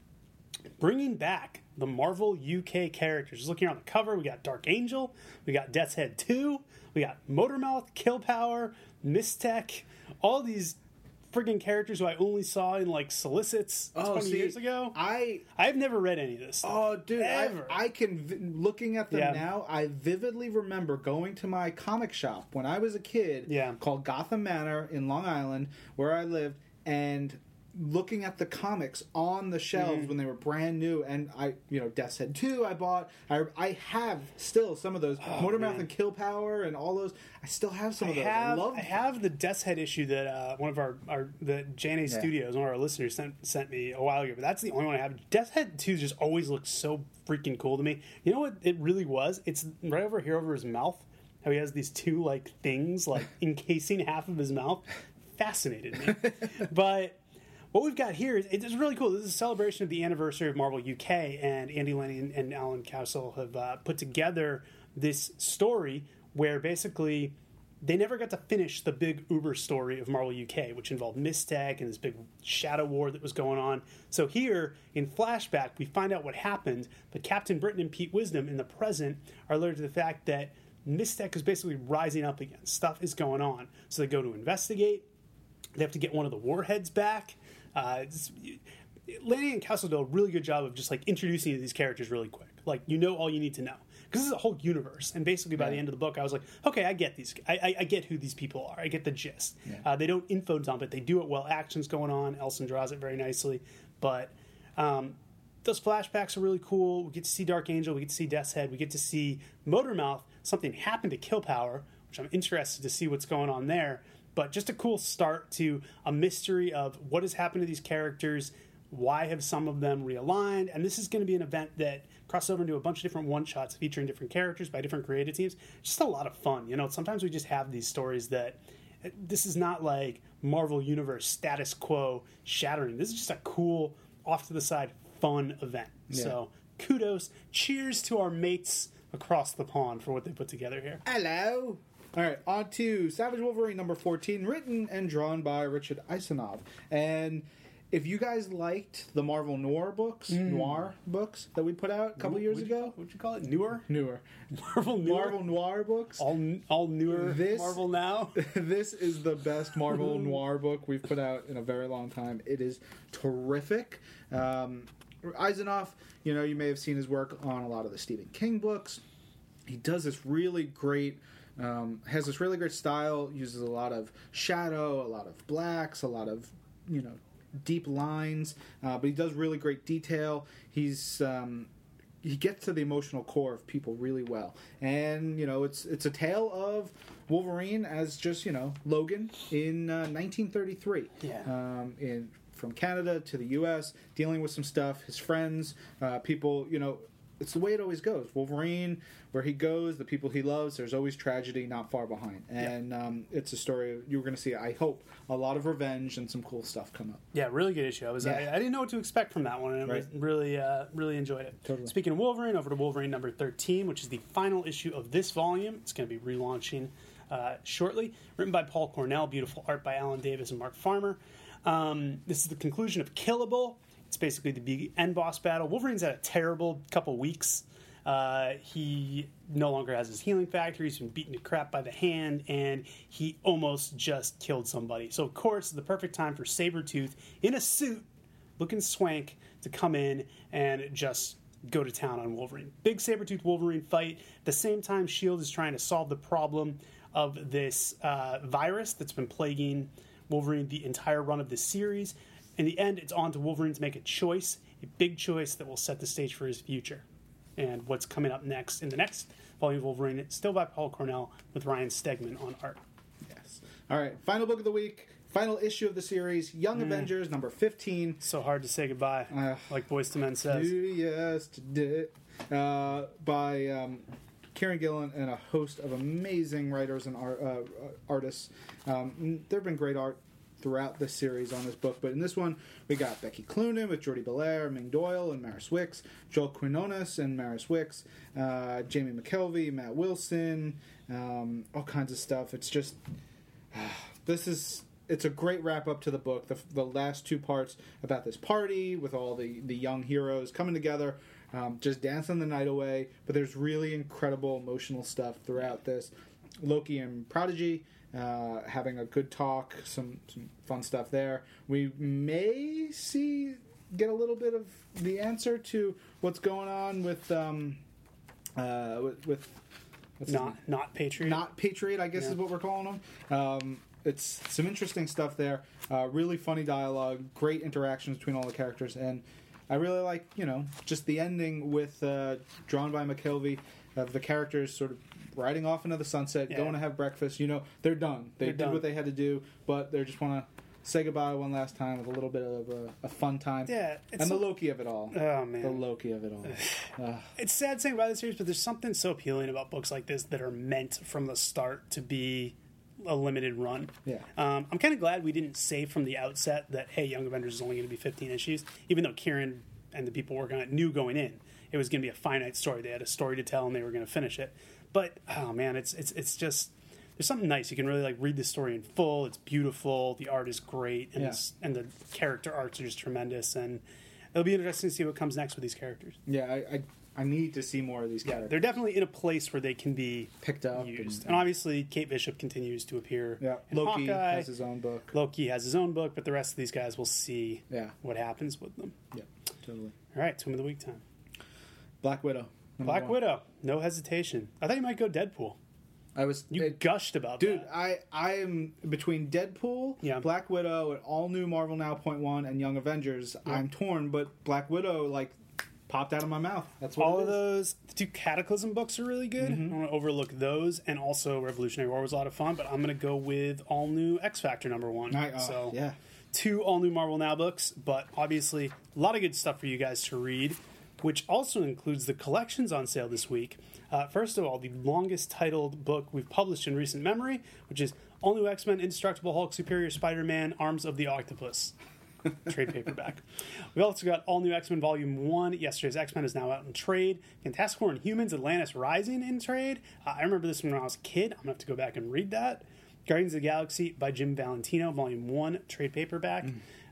Bringing back the Marvel UK characters. Just looking on the cover, we got Dark Angel, we got Death's Head 2, we got Motormouth, Kill Power, Mys-Tech, all these friggin' characters who I only saw in like solicits 20 Oh, see, years ago. I I've never read any of this. Oh, dude, I, Ever. I can vi- looking at them Yeah. now. I vividly remember going to my comic shop when I was a kid, Yeah. called Gotham Manor in Long Island, where I lived, and looking at the comics on the shelves Mm-hmm. when they were brand new. And I, you know, Death's Head two, I bought. I, I have still some of those Oh, man. and Kill Power and all those. I still have some I of those. have, I love. I have the Death's Head issue that uh, one of our, our the JNA Studios, one of our listeners sent sent me a while ago, but that's the only one I have. Death's Head 2 just always looks so freaking cool to me. You know what it really was? It's right over here over his mouth. How he has these two like things like encasing half of his mouth. Fascinated me. but what we've got here is it's really cool. This is a celebration of the anniversary of Marvel UK, and Andy Lanning and Alan Cowsill have uh, put together this story where basically they never got to finish the big Uber story of Marvel UK, which involved Mys-Tech and this big shadow war that was going on. So here in flashback, we find out what happened, but Captain Britain and Pete Wisdom in the present are alerted to the fact that Mys-Tech is basically rising up again. Stuff is going on. So they go to investigate. They have to get one of the warheads back. Uh, and Cowsill do a really good job of just like introducing you to these characters really quick. Like you know all you need to know because this is a whole universe. And basically by the end of the book, I was like, okay, I get these. I, I, I get who these people are. I get the gist. Uh, they don't info dump it. They do it well. Action's going on. Elson draws it very nicely, but. Um, those flashbacks are really cool. We get to see Dark Angel, we get to see Death's Head, we get to see Motormouth. Something happened to Kill Power, which I'm interested to see what's going on there. But just a cool start to a mystery of what has happened to these characters, why have some of them realigned, and this is going to be an event that crosses over into a bunch of different one shots featuring different characters by different creative teams. Just a lot of fun. You know, sometimes we just have these stories that this is not like Marvel Universe status quo shattering. This is just a cool, off to the side, fun event. So kudos, cheers to our mates across the pond for what they put together here. Hello. All right, on to Savage Wolverine number 14, written and drawn by Richard Isanove. And if you guys liked the Marvel Noir books, Noir books that we put out a couple years What'd ago, call- What'd you call it? Newer? newer Marvel newer? Marvel Noir books, all all newer This- Marvel now. this is the best Marvel Noir book we've put out in a very long time. It is terrific. Um, Isanove, you know, you may have seen his work on a lot of the Stephen King books. He does this really great, um, has this really great style, uses a lot of shadow, a lot of blacks, a lot of, you know, deep lines, uh, but he does really great detail. He's. Um, he gets to the emotional core of people really well, and you know it's it's a tale of Wolverine as just you know Logan in uh, 1933. Yeah. Um, in from Canada to the U.S., dealing with some stuff. His friends, uh, people, you know, it's the way it always goes. Wolverine, where he goes, the people he loves, there's always tragedy not far behind, and um, it's a story of- you're going to see. I hope a lot of revenge and some cool stuff come up. Yeah, really good issue. I was Yeah. I didn't know what to expect from that one, and I Right. really uh, really enjoyed it. Totally. Speaking of Wolverine, over to Wolverine number thirteen, which is the final issue of this volume. It's going to be relaunching uh, shortly. Written by Paul Cornell, beautiful art by Alan Davis and Mark Farmer. Um, this is the conclusion of Killable. Basically the big end boss battle. Wolverine's had a terrible couple weeks. Uh, he no longer has his healing factor. He's been beaten to crap by the hand, and he almost just killed somebody. So, of course, the perfect time for Sabretooth in a suit, looking swank, to come in and just go to town on Wolverine. Big Sabretooth Wolverine fight. At the same time, S.H.I.E.L.D. is trying to solve the problem of this uh, virus that's been plaguing Wolverine the entire run of this series. In the end, it's on to Wolverine to make a choice a big choice that will set the stage for his future. And what's coming up next in the next volume of Wolverine, still by Paul Cornell with Ryan Stegman on art. Yes. All right. Final book of the week. Final issue of the series. Young Avengers number fifteen. So hard to say goodbye, Uh, like Boyz II Men says. yesterday uh, by um, Kieron Gillen and a host of amazing writers and art, uh, artists. Um, there have been great art throughout the series on this book, but in this one we got Becky Cloonan with Jordie Bellaire, Ming Doyle, and Maris Wicks, Joe Quinones and Maris Wicks, uh, Jamie McKelvey, Matt Wilson, um, all kinds of stuff. It's just this is it's a great wrap up to the book. The, the last two parts about this party with all the the young heroes coming together, um, just dancing the night away. But there's really incredible emotional stuff throughout this. Loki and Prodigy uh, having a good talk, some some fun stuff there. We may see get a little bit of the answer to what's going on with um, uh, with, with? Not not Patriot. not Patriot, I guess Yeah. is what we're calling them. Um, it's some interesting stuff there. Uh, really funny dialogue, great interactions between all the characters, and I really like you know just the ending with uh, drawn by McKelvey of the characters sort of riding off into the sunset, Yeah. going to have breakfast. You know they're done. They They're did done. what they had to do, but they just want to say goodbye one last time with a little bit of a, a fun time. Yeah, and the Loki of it all. Oh man, the Loki of it all. Uh, it's sad saying about the series, but there's something so appealing about books like this that are meant from the start to be a limited run. Yeah. Um, I'm kind of glad we didn't say from the outset that hey, Young Avengers is only going to be 15 issues, even though Kieron and the people working on it knew going in it was going to be a finite story. They had a story to tell and they were going to finish it. But oh man, it's it's it's just there's something nice. You can really like read the story in full. It's beautiful. The art is great, and Yeah. and the character arcs are just tremendous. And it'll be interesting to see what comes next with these characters. yeah, I, I I need to see more of these characters They're definitely in a place where they can be picked up. used. and- And obviously, Kate Bishop continues to appear. Yeah, Loki Hawkeye. has his own book. Loki has his own book, but the rest of these guys will see Yeah, what happens with them. yeah, totally. All right, Twin of the Week time. Black Widow. Number Black one. Widow, no hesitation. I thought you might go Deadpool. I was, You it- gushed about dude. that. I I am between Deadpool, Yeah. Black Widow, and all new Marvel Now Point One and Young Avengers. I'm torn, but Black Widow like popped out of my mouth. That's what All it of those, the two Cataclysm books are really good. Mm-hmm. I want to overlook those, and also Revolutionary War was a lot of fun. But I'm going to go with all new X Factor number one. I- oh, so yeah, two all new Marvel Now books, but obviously a lot of good stuff for you guys to read, which also includes the collections on sale this week. Uh, first of all, the longest titled book we've published in recent memory, which is All New X Men, Indestructible Hulk, Superior Spider Man, Arms of the Octopus. trade paperback. We've also got All New X Men Volume 1. Yesterday's X Men is now out in trade. Fantastic Four and Humans Atlantis Rising in trade. Uh, I remember this one when I was a kid. I'm going to have to go back and read that. Guardians of the Galaxy by Jim Valentino, Volume 1, trade paperback.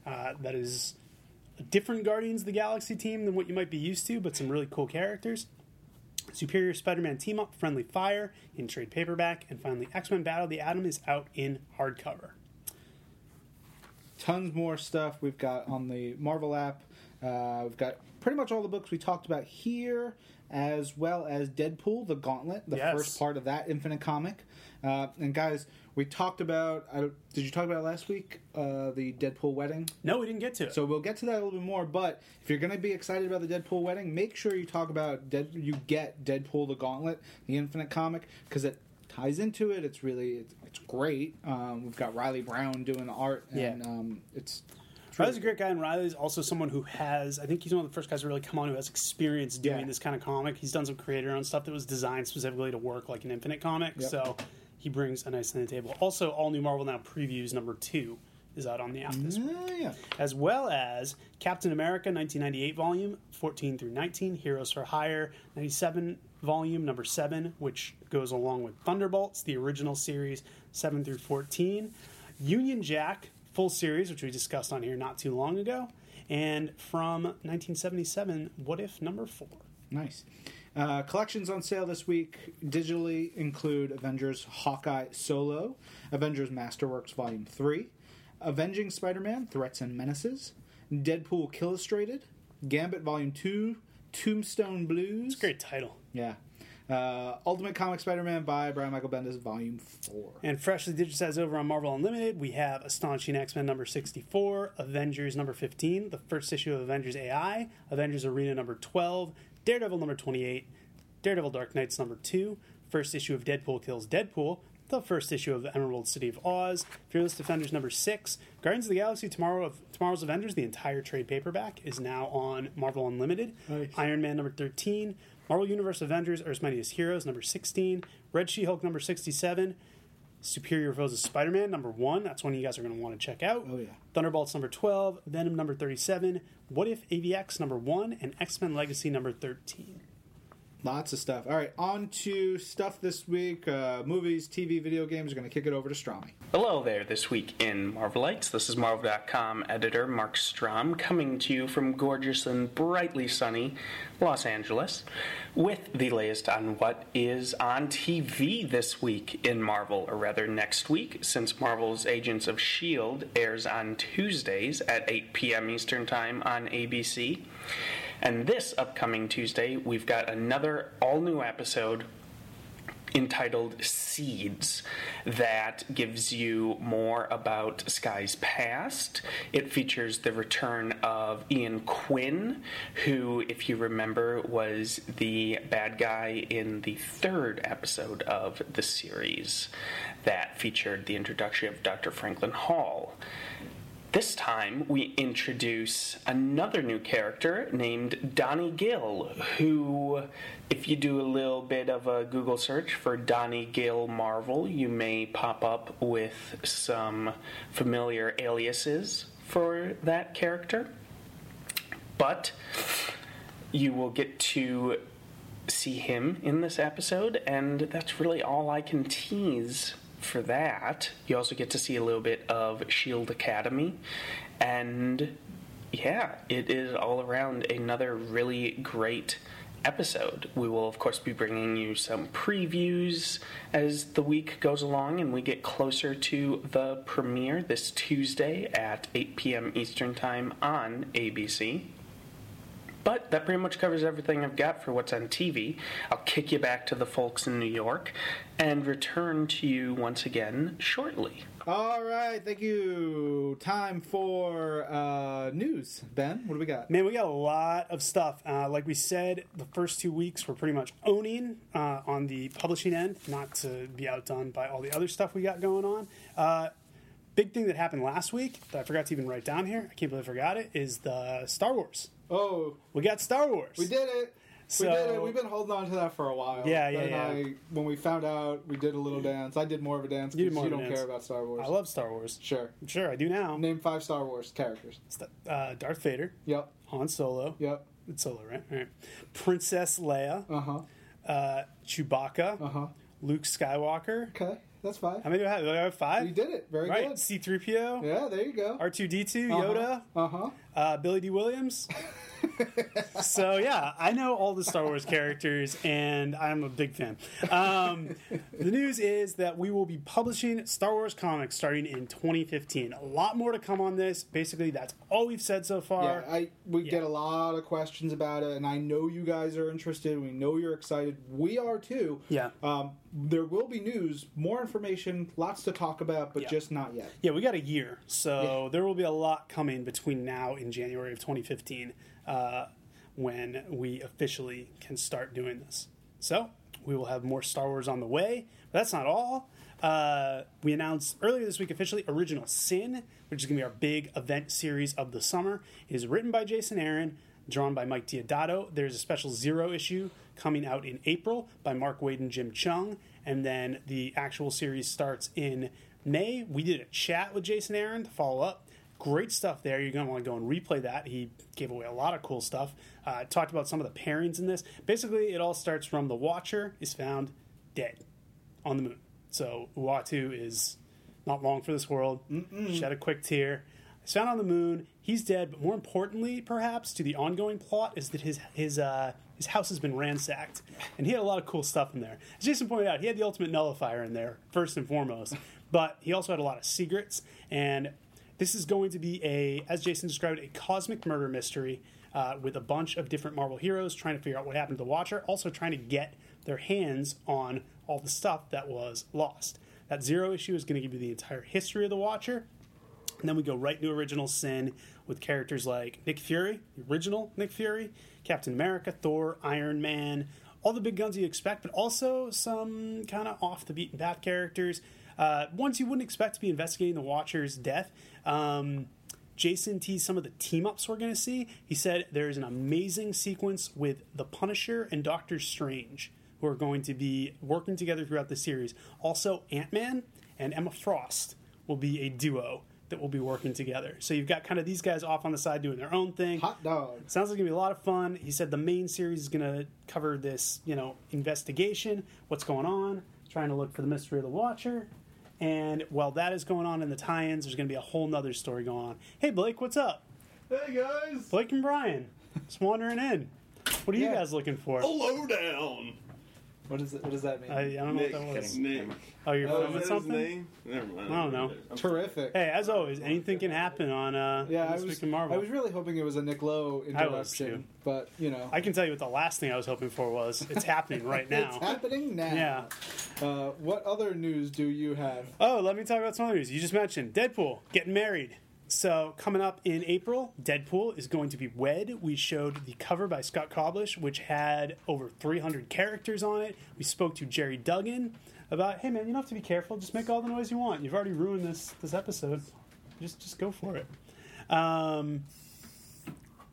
Uh, that is a different Guardians of the Galaxy team than what you might be used to, but some really cool characters. Superior Spider Man Team Up, Friendly Fire in trade paperback. And finally, X Men Battle the Atom is out in hardcover. tons more stuff we've got on the Marvel app. Uh, we've got pretty much all the books we talked about here, as well as Deadpool, the Gauntlet, the Yes. first part of that Infinite comic. Uh, and guys, we talked about. I, did you talk about last week? Uh, the Deadpool wedding. No, we didn't get to it. So we'll get to that a little bit more. But if you're going to be excited about the Deadpool wedding, make sure you talk about Dead. You get Deadpool the Gauntlet, the Infinite comic, because it ties into it. It's really it's, it's great. Um, we've got Riley Brown doing the art, and Yeah. um, it's. Riley's a great guy, and Riley's also someone who has, I think he's one of the first guys to really come on who has experience doing Yeah. this kind of comic. He's done some creator owned stuff that was designed specifically to work like an Infinite comic, Yep. so he brings a nice thing to the table. Also, All New Marvel Now previews number two is out on the app this week. Uh, yeah. as well as Captain America 1998 volume 14 through 19, Heroes for Hire 97 volume number 7, which goes along with Thunderbolts, the original series 7 through 14, Union Jack full series, which we discussed on here not too long ago, and from 1977, What If number 4. Nice. Uh, collections on sale this week digitally include Avengers Hawkeye Solo, Avengers Masterworks Volume 3, Avenging Spider Man Threats and Menaces, Deadpool Killustrated, Gambit Volume 2, Tombstone Blues. It's a Great title. Yeah. Uh, Ultimate Comic Spider-Man by Brian Michael Bendis, Volume Four. And freshly digitized over on Marvel Unlimited, we have Astonishing X Men number 64, Avengers number 15, the first issue of Avengers AI, Avengers Arena number 12, Daredevil number 28, Daredevil Dark Knights number 2, first issue of Deadpool Kills Deadpool, the first issue of Emerald City of Oz, Fearless Defenders number 6, Guardians of the Galaxy Tomorrow of Tomorrow's Avengers, the entire trade paperback is now on Marvel Unlimited, Nice. Iron Man number 13, Marvel Universe Avengers Earth's Mightiest Heroes number 16, Red She-Hulk number 67, Superior Foes of Spider Man, number one. That's one you guys are going to want to check out. Oh, yeah. Thunderbolts, number 12. Venom, number 37. What If AVX, number one. And X Men Legacy, number 13. Lots of stuff. All right, on to stuff this week. Uh, movies, TV, video games. We're going to kick it over to Strami. Hello there, this week in Marvelites. This is Marvel.com editor Marc Strom coming to you from gorgeous and brightly sunny Los Angeles with the latest on what is on TV this week in Marvel, or rather next week, since Marvel's Agents of S.H.I.E.L.D. Airs on Tuesdays at 8 p.m. Eastern Time on ABC. And this upcoming Tuesday, we've got another all new episode entitled Seeds that gives you more about Skye's past. It features the return of Ian Quinn, who, if you remember, was the bad guy in the third episode of the series that featured the introduction of Dr. Franklin Hall. This time, we introduce another new character named Donnie Gill, who, if you do a little bit of a Google search for Donnie Gill Marvel, you may pop up with some familiar aliases for that character. But you will get to see him in this episode, and that's really all I can tease for that. You also get to see a little bit of Shield Academy, and yeah, it is all around another really great episode. We will, of course, be bringing you some previews as the week goes along and we get closer to the premiere this Tuesday at 8 p.m. Eastern Time on ABC. But that pretty much covers everything I've got for what's on TV. I'll kick you back to the folks in New York and return to you once again shortly. All right, thank you. Time for uh, news. Ben, what do we got? Man, we got a lot of stuff. Uh, like we said, the first two weeks were pretty much owning uh, on the publishing end, not to be outdone by all the other stuff we got going on. Uh, big thing that happened last week that I forgot to even write down here, I can't believe I forgot it, is the Star Wars. Oh, We got Star Wars. we did it. So- we did it. We've been holding on to that for a while. Yeah, yeah, yeah. I, when we found out, we did a little dance. I did more of a dance You because you a don't dance. care about Star Wars. I love Star Wars. Sure. Sure, I do now. Name five Star Wars characters. Uh, Darth Vader, Yep. Han Solo. Yep. It's Solo, right? All right. Princess Leia, Uh huh. uh, Chewbacca, Uh huh. Luke Skywalker. Okay, that's five. How many do I have? Do I have five? You did it. Very right. good. C3PO, Yeah, there you go. R2D2, Yoda, Uh huh. Uh, Billy D. Williams. so yeah, I know all the Star Wars characters, and I'm a big fan. Um, the news is that we will be publishing Star Wars comics starting in 2015. A lot more to come on this. Basically, that's all we've said so far. Yeah, I we Yeah. get a lot of questions about it, and I know you guys are interested. We know you're excited. We are too. Yeah. Um, there will be news, more information, lots to talk about, but Yeah. just not yet. Yeah, we got a year, so there will be a lot coming between now and January of 2015 uh, when we officially can start doing this. So we will have more Star Wars on the way. But that's not all. Uh, we announced earlier this week officially Original Sin, which is going to be our big event series of the summer. It is written by Jason Aaron, drawn by Mike Deodato. There's a special zero issue coming out in April by Mark Waid and Jim Cheung, and then the actual series starts in May. We did a chat with Jason Aaron to follow up. Great stuff there. You're going to want to go and replay that. He gave away a lot of cool stuff. Uh, talked about some of the pairings in this. Basically, it all starts from the Watcher is found dead on the moon. So Uatu is not long for this world. Shed a quick tear. He's found on the moon. He's dead. But more importantly, perhaps to the ongoing plot, is that his his uh, his house has been ransacked, and he had a lot of cool stuff in there. As Jason pointed out, he had the ultimate nullifier in there first and foremost, but he also had a lot of secrets. And this is going to be a, as Jason described, a cosmic murder mystery uh, with a bunch of different Marvel heroes trying to figure out what happened to the Watcher, also trying to get their hands on all the stuff that was lost. That zero issue is going to give you the entire history of the Watcher, and then we go right into Original Sin with characters like Nick Fury, the original Nick Fury, Captain America, Thor, Iron Man, all the big guns you expect, but also some kind of off the beaten path characters. Uh, ones you wouldn't expect to be investigating the Watcher's death. Um, Jason teased some of the team ups we're going to see. He said there is an amazing sequence with the Punisher and Doctor Strange who are going to be working together throughout the series. Also, Ant Man and Emma Frost will be a duo that will be working together. So you've got kind of these guys off on the side doing their own thing. Hot dog. Sounds like it's gonna be a lot of fun. He said the main series is gonna cover this, you know, investigation, what's going on, trying to look for the mystery of the Watcher. And while that is going on in the tie-ins, there's gonna be a whole nother story going on. Hey Blake, what's up? Hey guys. Blake and Brian, just wandering in. What are you guys looking for? Low down. What is it? What does that mean? I, I don't know Nick, what that was. Nick. Oh, you're Oh, filming Is that his something? name? Never mind. I don't know. Terrific. Hey, as always, anything can happen on uh, yeah, I this was. week in Marvel. I was really hoping it was a Nick Lowe I was too. but you know, I can tell you what the last thing I was hoping for was. It's happening right now. it's happening now. Yeah. Uh, what other news do you have? Oh, let me talk about some other news. You just mentioned Deadpool getting married. So coming up in April, Deadpool is going to be wed. We showed the cover by Scott Koblish, which had over 300 characters on it. We spoke to Gerry Duggan about, hey man, you don't have to be careful. Just make all the noise you want. You've already ruined this this episode. Just just go for it. Um,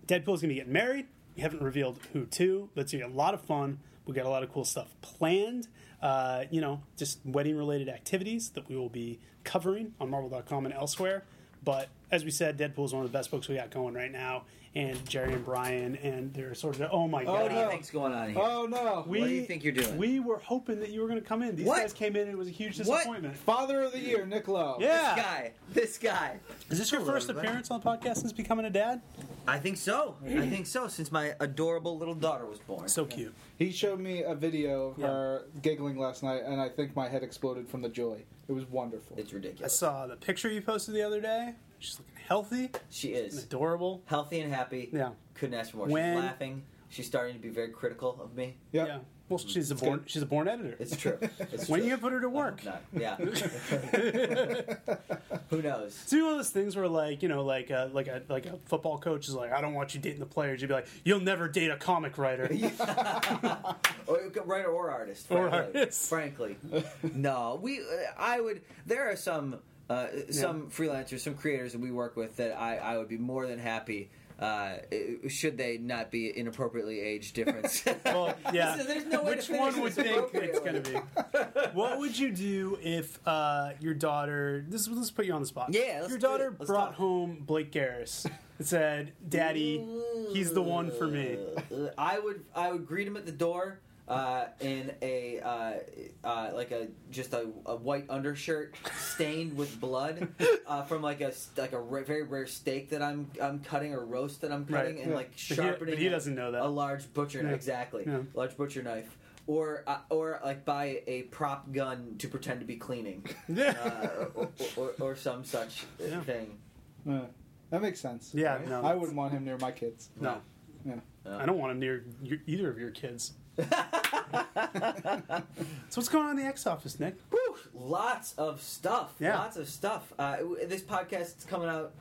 to be getting married. We haven't revealed who to, going to be a lot of fun. We got a lot of cool stuff planned. Uh, you know, just wedding related activities that we will be covering on Marvel.com and elsewhere. But as we said, Deadpool is one of the best books we got going right now. And Gerry and Brian, and they're sort of, oh my Oh, god. What do you no. think's going on here? Oh no! We, What do you think you're doing? We were hoping that you were going to come in. These What? guys came in, and it was a huge What? disappointment. Father of the Year, Nick Lowe. Yeah. This guy. This guy. Is this your Hello, first everybody. appearance on the podcast since becoming a dad? I think so. I think so. Since my adorable little daughter was born. So cute. He showed me a video of Yeah. her giggling last night, and I think my head exploded from the joy. It was wonderful. It's ridiculous. I saw the picture you posted the other day. She's looking healthy She and is adorable. healthy and happy. Yeah. Couldn't ask for more. When- She's laughing. She's starting to be very critical of me. Yep. Yeah. Well, she's a born good. she's a born editor. It's true. It's when true. you put her to work? Not- yeah. Who knows? It's one of those things where, like, you know, like a, like a like a football coach is like, I don't want you dating the players. You'd be like, you'll never date a comic writer. Or writer or artist. Or Frankly. artist. Frankly, no. We. Uh, I would. There are some. Uh, some freelancers, some creators that we work with that I, I would be more than happy. Uh, should they not be inappropriately age difference? well, yeah. No Which to one would think it's gonna be? What would you do if uh, your daughter? This let's put you on the spot. Yeah, your daughter brought talk. home Blake Garris. It said, "Daddy, he's the one for me." Uh, I would I would greet him at the door uh, in a uh, uh, like a just a, a white undershirt stained with blood uh, from like a like a ra- very rare steak that I'm I'm cutting or roast that I'm cutting Right. and Yeah. like But he- sharpening. but he doesn't know that. a large butcher Yeah. knife exactly Yeah. large butcher knife. Or, uh, or like buy a prop gun to pretend to be cleaning, uh, or, or, or some such Yeah. thing. Yeah. That makes sense. Yeah, Right? no, I wouldn't want him near my kids. No, Yeah. No. I don't want him near your, either of your kids. so what's going on in the X office, Nick? Whew, lots of stuff. Yeah. Lots of stuff. Uh, this podcast is coming out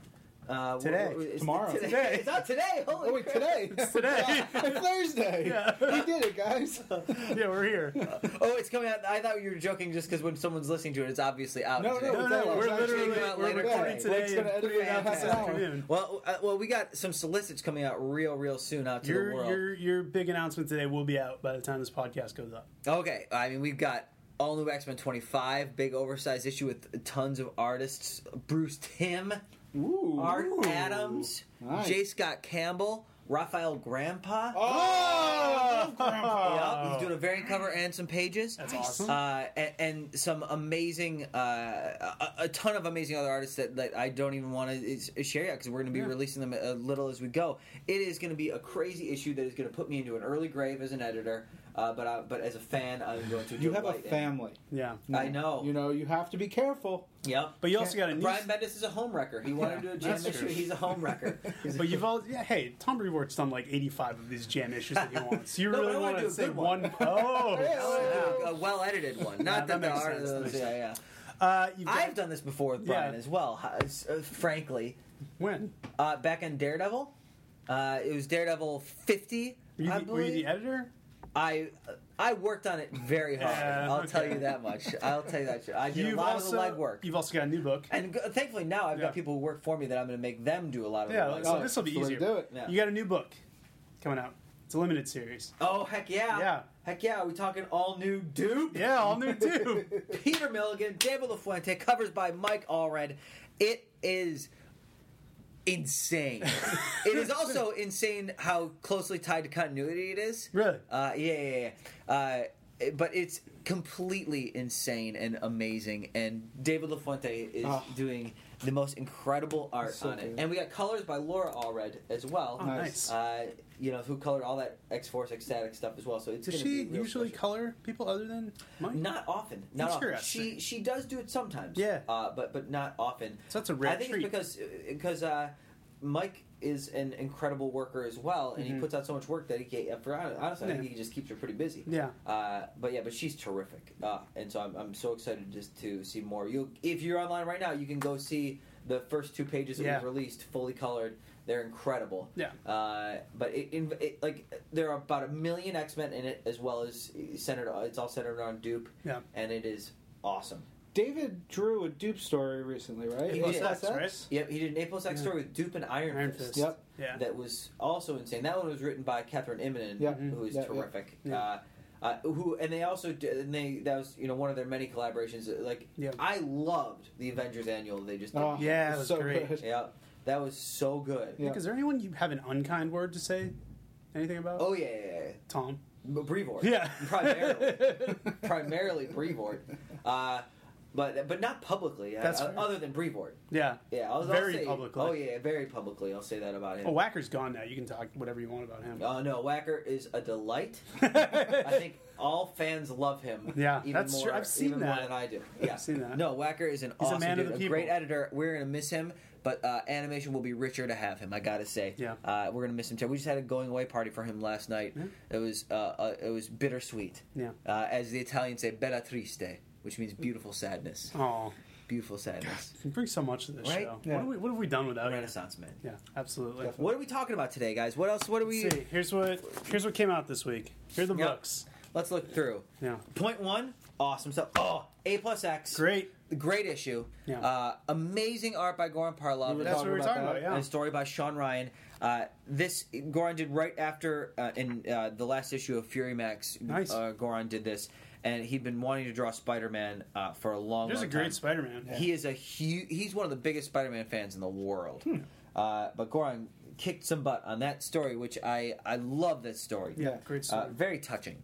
uh, Today. wh- wh- it's Tomorrow. Today. Today. It's out today. Holy Oh wait, crap. today. It's today. it's Thursday. Yeah. We did it, guys. yeah, we're here. Oh, it's coming out. I thought you were joking just because when someone's listening to it, it's obviously out. No, today. no, No, it's no, we're It's actually literally out we're later recording today. today. Blake's gonna and edit it out this an hour. afternoon. Well, uh, well, we got some solicits coming out real, real soon out to the world. your your big announcement today will be out by the time this podcast goes up. Okay, I mean we've got all new X Men twenty five, big oversized issue with tons of artists: Bruce Timm, Ooh. Art Adams, Nice. J. Scott Campbell, Rafael Grampá. Oh, Yeah, he's doing a variant cover and some pages. That's awesome. Uh, and, and some amazing, uh, a, a ton of amazing other artists that, that I don't even want to share yet because we're going to be Yeah. releasing them a little as we go. It is going to be a crazy issue that is going to put me into an early grave as an editor. Uh, but I, but as a fan, I'm going to. You have a delight in- family. Yeah. I know. You know, you have to be careful. Yep. But you also got a new. Brian Bendis is a home wrecker. He wanted to do a jam issue. true. He's a home wrecker. But you've all yeah. Hey, Tom Brevoort's done like 85 of these jam issues that he wants. You No, really wanna want do to a say one? one. Oh, a well edited one. Not that that, the makes art. sense, that yeah, yeah. uh, got, I've done this before with Brian Yeah. as well. uh, frankly, when uh, back in Daredevil, uh, it was Daredevil 50. were you, I the, were you the editor? I I worked on it very hard. Yeah, I'll tell you that much. I'll tell you that. I did You've a lot also of the legwork. you've also got a new book. And g- thankfully now I've Yeah. got people who work for me that I'm going to make them do a lot of Yeah, the like, so this will be that's easier. to do it. Yeah. You got a new book coming out. It's a limited series. Oh heck yeah! Yeah. Heck yeah! Are we talking all new Doop? Yeah, all new too. Peter Milligan, David LaFuente, covers by Mike Allred. It is insane. it is also insane how closely tied to continuity it is. Really? Uh, yeah, yeah, yeah. Uh, but it's completely insane and amazing. And David LaFuente is Oh. doing the most incredible art so on it. good. And we got colors by Laura Allred as well. Oh, Nice. nice. Uh, you know, who colored all that X Force X-Statix stuff as well. So it's Does she be usually special. color people other than Mike? Not often. Not That's often. She she does do it sometimes. Yeah. Uh, but but not often. So that's a rare I think treat. it's because because uh, Mike is an incredible worker as well, and he puts out so much work that he can. For honestly, I Mm-hmm. Think he just keeps her pretty busy. Yeah. Uh, but yeah, but she's terrific, uh, and so I'm, I'm so excited just to see more. You, if you're online right now, you can go see the first two pages that Yeah. we've released, fully colored. They're incredible. Yeah. Uh, but it, it, it like there are about a million X Men in it, as well as centered. It's all centered on Doop. Yeah. And it is awesome. David drew a Doop story recently, right? He did. X, right. Yep, he did an A plus X Yeah. story with Doop and Iron, Iron Fist. Fist. Yep. Yeah. That was also insane. That one was written by Kathryn Immonen, Yeah. who is Yeah, yeah. terrific. Yeah. Uh, uh, who and they also did, and they that was you know one of their many collaborations. Like Yeah. I loved the Avengers annual they just did. Oh, Yeah, it's it was so great. good. Yeah, that was so good. Yeah. Nick, is there anyone you have an unkind word to say? Anything about? Oh yeah, yeah, yeah. Tom. But Brevoort. Yeah. primarily, primarily Brevoort. Uh, but but not publicly. uh, That's uh, other than Brevoort. Yeah. Yeah, I'll, Very I'll say, publicly. Oh yeah, very publicly. I'll say that about him. Oh, Wacker's gone now. You can talk whatever you want about him. Oh no, Wacker is a delight. I think all fans love him. Yeah, even that's more, true. I've seen that. than I do. Yeah, I've seen that. No, Wacker is an He's a awesome man of dude, the a great editor. We're gonna miss him, but uh, animation will be richer to have him. I gotta say. Yeah. uh, we're gonna miss him too. We just had a going away party for him last night. Yeah. It was uh, uh, it was bittersweet. Yeah. Uh, as the Italians say, bella triste, which means beautiful sadness. Oh, Beautiful sadness. you bring so much to this Right? show. Yeah. What, have we, what have we done without you? Renaissance man. Yeah, absolutely. Definitely. What are we talking about today, guys? What else? What are we? See. Here's what here's what came out this week. Here are the Yep. books. Let's look through. Yeah. Point one, awesome stuff. Oh, A plus X. Great. Great issue. Yeah. Uh, amazing art by Goran Parlov. That's what we were about talking that. about. Yeah. And a story by Sean Ryan. Uh, this Goran did right after uh, in uh, the last issue of Fury Max. Nice. Uh, Goran did this, and he'd been wanting to draw Spider-Man uh, for a long, time. There's a great time. Spider-Man. He is a huge. He's one of the biggest Spider-Man fans in the world. Hmm. Uh, but Goran kicked some butt on that story, which I I love. This story. Yeah, great story. Uh, very touching,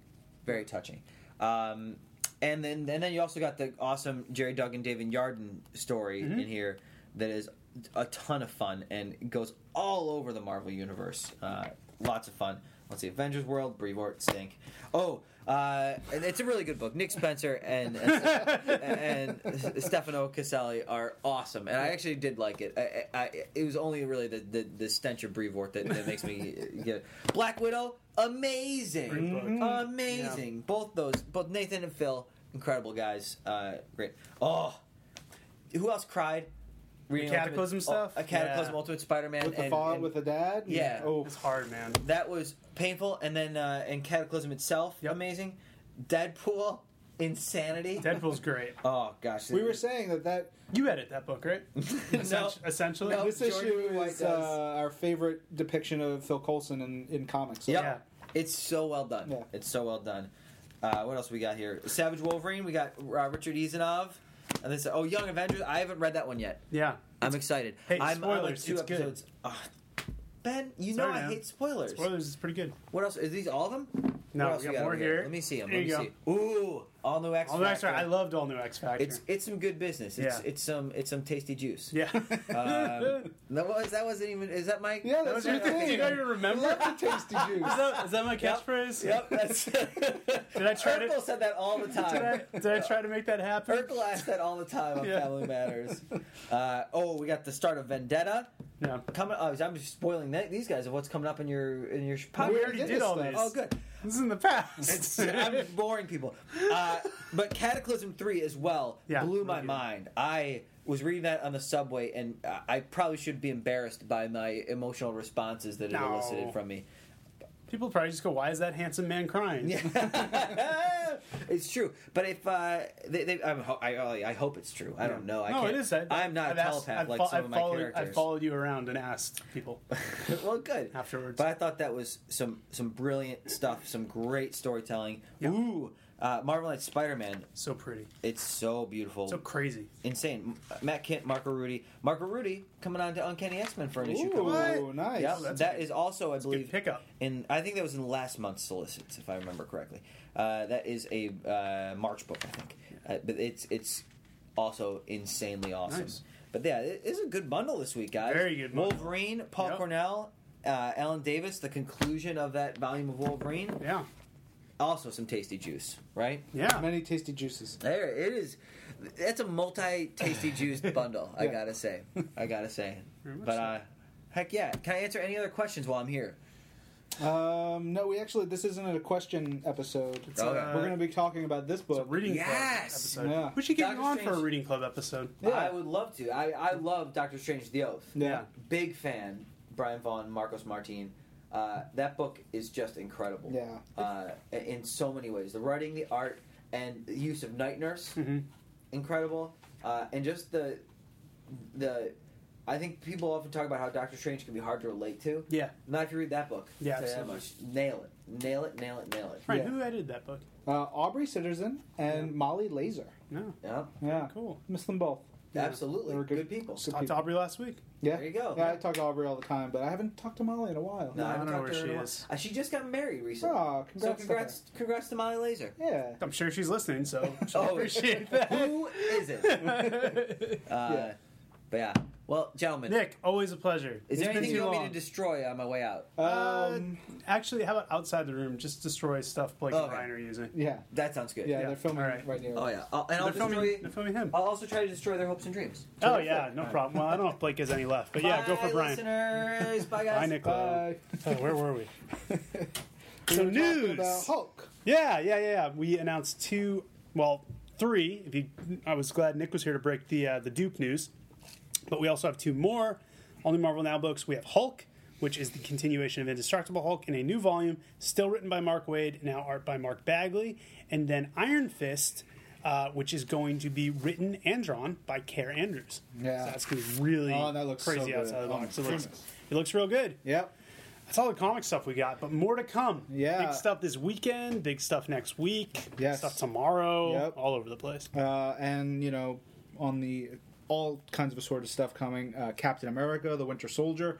very touching. Um, and then and then you also got the awesome Gerry Duggan, David Yardin story Mm-hmm. in here that is a ton of fun and goes all over the Marvel universe. Uh, lots of fun. Let's see, Avengers World, Brevoort, Stink. Oh, uh, and it's a really good book. Nick Spencer and and Stefano Caselli are awesome, and I actually did like it. I, I, it was only really the, the, the stench of Brevoort that, that makes me get it. Black Widow, amazing, Great book. amazing. Both those, both Nathan and Phil, incredible guys. Uh, great. Oh, who else cried? Reading Cataclysm Ultimate- stuff? A Cataclysm Yeah. Ultimate Spider-Man With the and, fallout and with the dad? Yeah. Oh, It's hard, man. that was painful, and then uh, and Cataclysm itself, Yep. amazing. Deadpool, insanity. Deadpool's great. Oh gosh, we were saying that that You edit that book, right? no, Essen- Essentially. No. this Jordan issue White is does. uh, our favorite depiction of Phil Coulson in, in comics. Yep. Yeah. It's so well done. Yeah. It's so well done. Uh, what else we got here? Savage Wolverine. We got uh, Richard Isanove. And this, oh, Young Avengers. I haven't read that one yet. Yeah. I'm excited. Hey, I'm, I'm like spoilers, two it's good. episodes. Ugh. Ben, you Sorry, know I man. hate spoilers. Spoilers is pretty good. What else? Is these all of them? No, we got more over here. Let me see them. There Let me you see. Ooh, all new X All new X Factor. Factor. I loved all new X Factor. It's it's some good business. It's Yeah. it's some it's some tasty juice. yeah. Um, that was that wasn't even. Is that my? Yeah, that that's was your your thing. thing. You don't even I remember? love the tasty Is juice. that, is that my catchphrase? Yep, that's. Did I try to? Urkel said that all the Did time. I, did I try to make that happen? Urkel asked that all the time on Yeah. Family Matters. Uh, oh, we got the start of Vendetta No. coming. Oh, I'm just spoiling th- these guys of what's coming up in your in your We already did did all this. Oh, good. This is in the past. I'm boring people. Uh, but Cataclysm 3 as well Yeah, blew my really mind. I was reading that on the subway, and I probably should be embarrassed by my emotional responses that it No. elicited from me. People probably just go, "Why is that handsome man crying?" it's true. But if uh, they, they, ho- I, I hope it's true. I don't know. I no, can't, it is. I, I'm not I've a telepath I've like fo- some I've of my followed, characters. I've followed you around and asked people well, good. afterwards. But I thought that was some some brilliant stuff, some great storytelling. Yeah. Ooh, uh, Marvel Knights Spider-Man. so pretty, It's so beautiful. so crazy. insane. Matt Kindt, Marco Rudy, Marco Rudy coming on to Uncanny X Men for an issue. Ooh, coming up. What? nice. Yeah, that's that a is also, I Good believe, pickup. in I think that was in last month's solicits, if I remember correctly. Uh, that is a uh, March book, I think, uh, but it's it's also insanely awesome. Nice. But yeah, it is a good bundle this week, guys. Very good bundle. Wolverine, Paul Yep. Cornell, uh, Alan Davis, the conclusion of that volume of Wolverine. Yeah, Also, some tasty juice, right? yeah. Many tasty juices. There it is. That's a multi-tasty juice bundle. I gotta say. I gotta say. But so. uh, heck yeah! Can I answer any other questions while I'm here? Um, no, we actually this isn't a question episode. It's, Okay. uh, We're going to be talking about this it's a book. reading Yes! club episode. Yeah. We should get Doctor you on for a reading club episode. Yeah. I would love to. I, I love Doctor Strange: The Oath. Yeah. Big fan. Brian Vaughan, Marcos Martin. Uh, that book is just incredible. Yeah. Uh, in so many ways, the writing, the art, and the use of Night Nurse, Mm-hmm. incredible. Uh, and just the the. I think people often talk about how Doctor Strange can be hard to relate to. Yeah, Not if you read that book. Yeah, I'll that much. Nail it. Nail it, nail it, nail it. Frank, Yeah. who edited that book? Uh, Aubrey Sitterson and Molly Lazer. No, Yeah, Yeah. cool. Miss them both. Yeah. absolutely. They were Good, good- people. good Talked to. Aubrey last week. Yeah. There you go. Yeah, I talk to Aubrey all the time, but I haven't talked to Molly in a while. No, I haven't don't know talked to where her she in a while. is. Uh, she just got married recently. Oh, so congrats. to congrats, congrats to Molly Lazer. Yeah. I'm sure she's listening, so she'll Oh, appreciate that. Who isn't? Uh, Yeah. But yeah. Well, gentlemen, Nick, always a pleasure. is It's there been anything too you want me long. to destroy on my way out? Um, Actually, how about outside the room? Just destroy stuff Blake and Okay. Ryan are using. yeah. That sounds good. Yeah, Yeah. they're filming All right. right near. Oh yeah. I'll, and I'll They're filming, destroy. they're filming him. I'll also try to destroy their hopes and dreams. Oh yeah, no problem. Well, I don't know if Blake has any left, but yeah, go for Bye, Brian. listeners. Bye guys. Bye, Nick. Bye. Oh, where were we? We So were talking news. about Hulk. Yeah, yeah, yeah, yeah. We announced two, well, three. If you, I was glad Nick was here to break the uh, the Doop news, but we also have two more. New Marvel Now books. We have Hulk, which is the continuation of Indestructible Hulk in a new volume, still written by Mark Waid, now art by Mark Bagley, and then Iron Fist. Uh, which is going to be written and drawn by Kaare Andrews. Yeah. so that's going to be really Oh, that looks so crazy good. outside the Oh, box. my it, looks, it looks real good. Yep. That's all the comic stuff we got, but more to come. Yeah. Big stuff this weekend, big stuff next week, Yes. stuff tomorrow, Yep. all over the place. Uh, and you know, on the all kinds of assorted stuff coming. Uh, Captain America: The Winter Soldier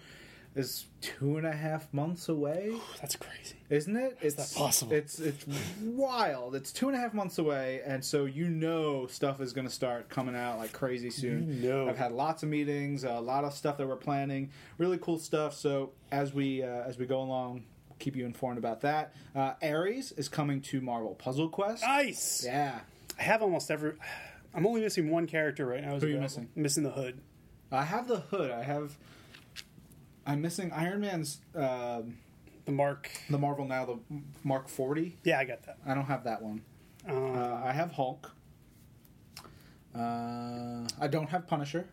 is two and a half months away, That's crazy. isn't it? It's that possible? It's it's wild. It's two and a half months away, and so you know stuff is going to start coming out like crazy soon. You know. I've had lots of meetings, a lot of stuff that we're planning, really cool stuff. So as we uh, as we go along. Keep you informed about that. Uh, Ares is coming to Marvel Puzzle Quest. Nice. Yeah, I have almost every. I'm only missing one character right now. Who are you missing? Missing the hood. I have the hood. I have. I'm missing Iron Man's um, The mark. the Marvel now the Mark 40. Yeah, I got that. I don't have that one. Um, Uh, I have Hulk. Uh, I don't have Punisher.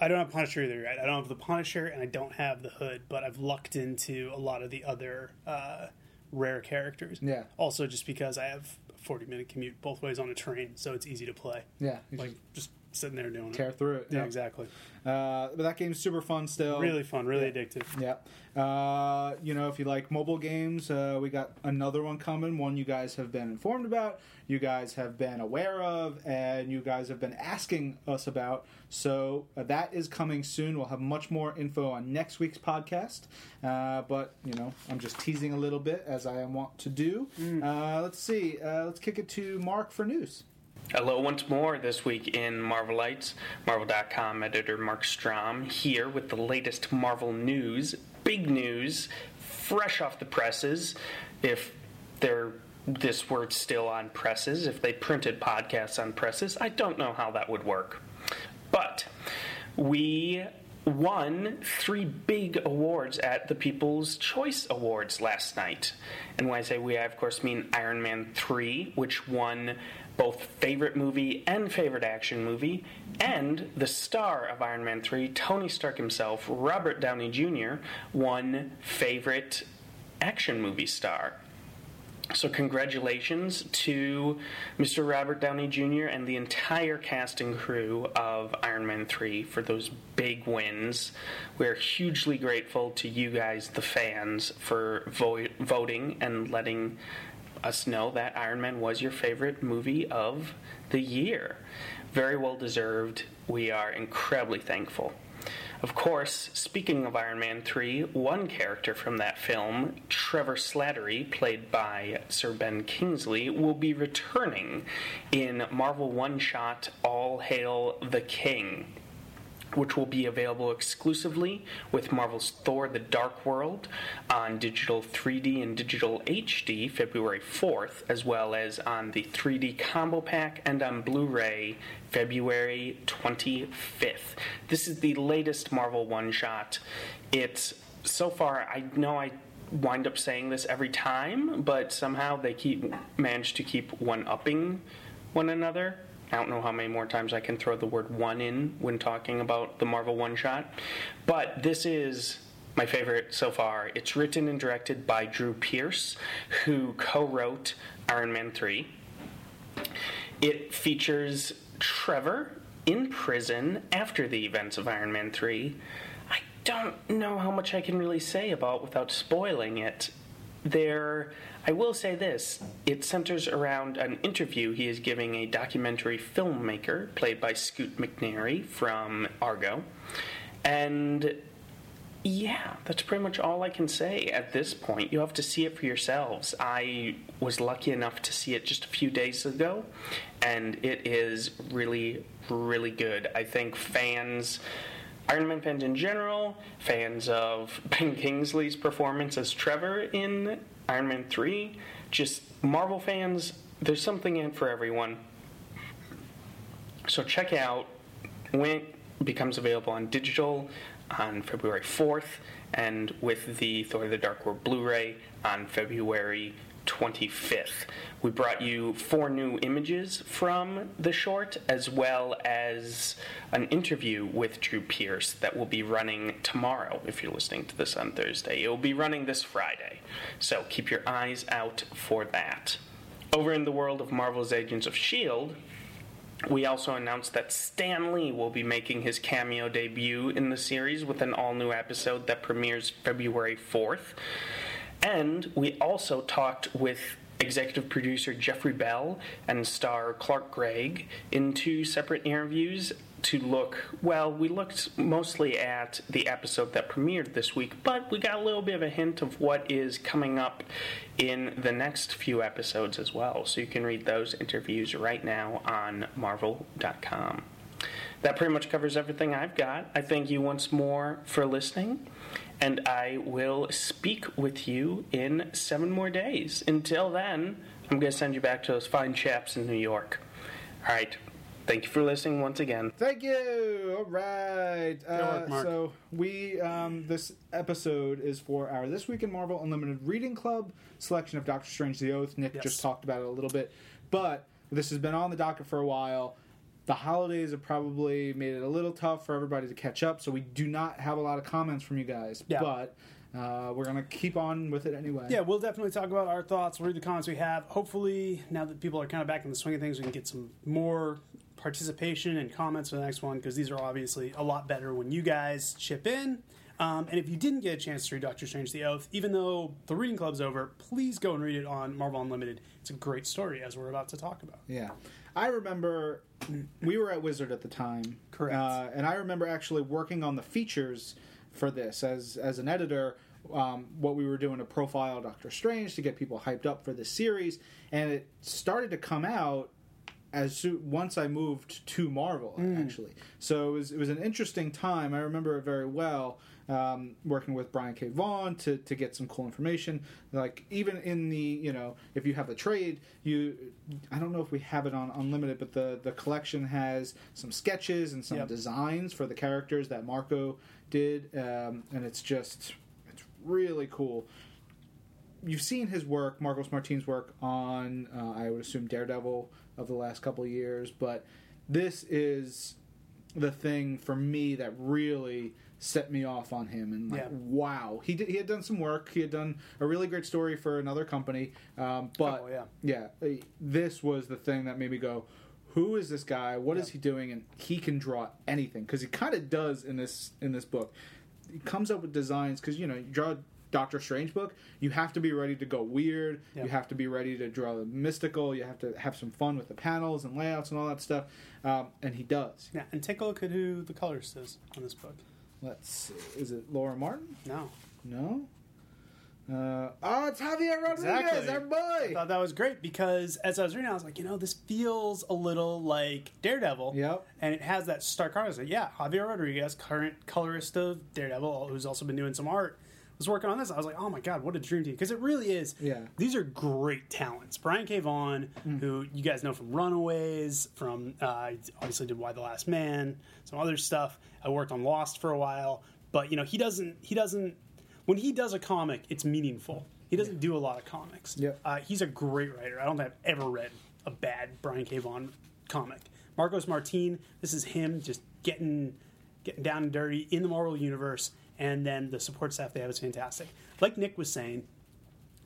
I don't have Punisher either. Right? I don't have the Punisher, and I don't have the hood. But I've lucked into a lot of the other uh, rare characters. Yeah. Also, just because I have a 40 minute commute both ways on a train, so it's easy to play. Yeah, Like just- just sitting there doing it. tear through it. Yeah, Yep. exactly. Uh, but that game's super fun still. Really fun, really Yeah. addictive. Yeah. Uh, you know, if you like mobile games, uh, we got another one coming. One you guys have been informed about, you guys have been aware of, and you guys have been asking us about. So uh, that is coming soon. We'll have much more info on next week's podcast. Uh, but, you know, I'm just teasing a little bit as I want to do. Uh, let's see. Uh, let's kick it to Mark for news. Hello once more this week in Marvelites. Marvel.com editor Marc Strom here with the latest Marvel news. Big news, fresh off the presses. If they're this word's still on presses, if they printed podcasts on presses, I don't know how that would work. But we won three big awards at the People's Choice Awards last night. And when I say we, I of course mean Iron Man 3, which won both favorite movie and favorite action movie, and the star of Iron Man 3, Tony Stark himself, Robert Downey Jr., won favorite action movie star. So, congratulations to Mr. Robert Downey Jr. and the entire cast and crew of Iron Man 3 for those big wins. We're hugely grateful to you guys, the fans, for vo- voting and letting us know that Iron Man was your favorite movie of the year. Very well deserved. We are incredibly thankful. Of course, speaking of Iron Man 3, one character from that film, Trevor Slattery, played by Sir Ben Kingsley, will be returning in Marvel One Shot All Hail the King which will be available exclusively with Marvel's Thor the Dark World on digital 3D and digital HD February 4th, as well as on the 3D Combo Pack and on Blu ray February 25th. This is the latest Marvel one shot. It's so far, I know I wind up saying this every time, but somehow they keep manage to keep one upping one another. I don't know how many more times I can throw the word one in when talking about the Marvel one shot. But this is my favorite so far. It's written and directed by Drew Pearce, who co wrote Iron Man 3. It features Trevor in prison after the events of Iron Man 3. I don't know how much I can really say about without spoiling it. There, I will say this it centers around an interview he is giving a documentary filmmaker played by Scoot McNairy from Argo. And yeah, that's pretty much all I can say at this point. You have to see it for yourselves. I was lucky enough to see it just a few days ago, and it is really, really good. I think fans. Iron Man fans in general, fans of Ben Kingsley's performance as Trevor in Iron Man 3, just Marvel fans, there's something in for everyone. So check out when it becomes available on digital on February 4th and with the Thor the Dark World Blu ray on February 25th. We brought you four new images from the short as well as an interview with Drew Pearce that will be running tomorrow if you're listening to this on Thursday. It will be running this Friday. So keep your eyes out for that. Over in the world of Marvel's Agents of S.H.I.E.L.D., we also announced that Stan Lee will be making his cameo debut in the series with an all new episode that premieres February 4th. And we also talked with executive producer Jeffrey Bell and star Clark Gregg in two separate interviews to look, well, we looked mostly at the episode that premiered this week, but we got a little bit of a hint of what is coming up in the next few episodes as well. So you can read those interviews right now on marvel.com. That pretty much covers everything I've got. I thank you once more for listening, and I will speak with you in seven more days. Until then, I'm going to send you back to those fine chaps in New York. All right. Thank you for listening once again. Thank you. All right. Uh, work, Mark. so we um, this episode is for our this week in Marvel Unlimited Reading Club selection of Doctor Strange: The Oath. Nick Yes. just talked about it a little bit, but this has been on the docket for a while. The holidays have probably made it a little tough for everybody to catch up, so we do not have a lot of comments from you guys. Yeah. But uh, we're gonna keep on with it anyway. Yeah, we'll definitely talk about our thoughts. We'll read the comments we have. Hopefully, now that people are kind of back in the swing of things, we can get some more participation and comments for the next one because these are obviously a lot better when you guys chip in. Um, and if you didn't get a chance to read Doctor Strange: The Oath, even though the reading club's over, please go and read it on Marvel Unlimited. It's a great story, as we're about to talk about. Yeah, I remember we were at Wizard at the time, Correct. Uh, and I remember actually working on the features for this as as an editor. Um, what we were doing to profile Doctor Strange to get people hyped up for this series, and it started to come out as soo- once I moved to Marvel actually. So it was it was an interesting time. I remember it very well. Um, working with Brian K. Vaughan to, to get some cool information. Like even in the you know if you have a trade, you I don't know if we have it on unlimited, but the the collection has some sketches and some Yep. designs for the characters that Marco did, um, and it's just it's really cool you've seen his work, Marcos Martin's work on, uh, I would assume Daredevil of the last couple of years, but this is the thing for me that really set me off on him and like Yeah. wow he did he had done some work he had done a really great story for another company um, but Oh, yeah. yeah uh, this was the thing that made me go who is this guy What is Yeah. he doing and he can draw anything because he kind of does in this in this book he comes up with designs because you know you draw a Doctor Strange book, you have to be ready to go weird. Yeah. You have to be ready to draw the mystical. You have to have some fun with the panels and layouts and all that stuff. Um, and he does. Yeah, and take a look at who the colorist is on this book. Let's see. Is it Laura Martin? No, No. Uh, oh, it's Javier Rodriguez, Exactly. our I boy. thought that was great because as I was reading, I was like, you know, this feels a little like Daredevil. Yep. And it has that stark contrast. Yeah, Javier Rodriguez, current colorist of Daredevil, who's also been doing some art, was working on this. I was like, oh my god, what a dream team! Because it really is. Yeah. These are great talents. Brian K. Vaughan, who you guys know from Runaways, from uh, obviously did Y: The Last Man, some other stuff. I worked on Lost for a while, but you know, he doesn't. He doesn't. When he does a comic, it's meaningful. He doesn't do a lot of comics. Yep. Uh, he's a great writer. I don't think I've ever read a bad Brian K. Vaughan comic. Marcos Martin, this is him just getting getting down and dirty in the Marvel universe, and then the support staff they have is fantastic. Like Nick was saying,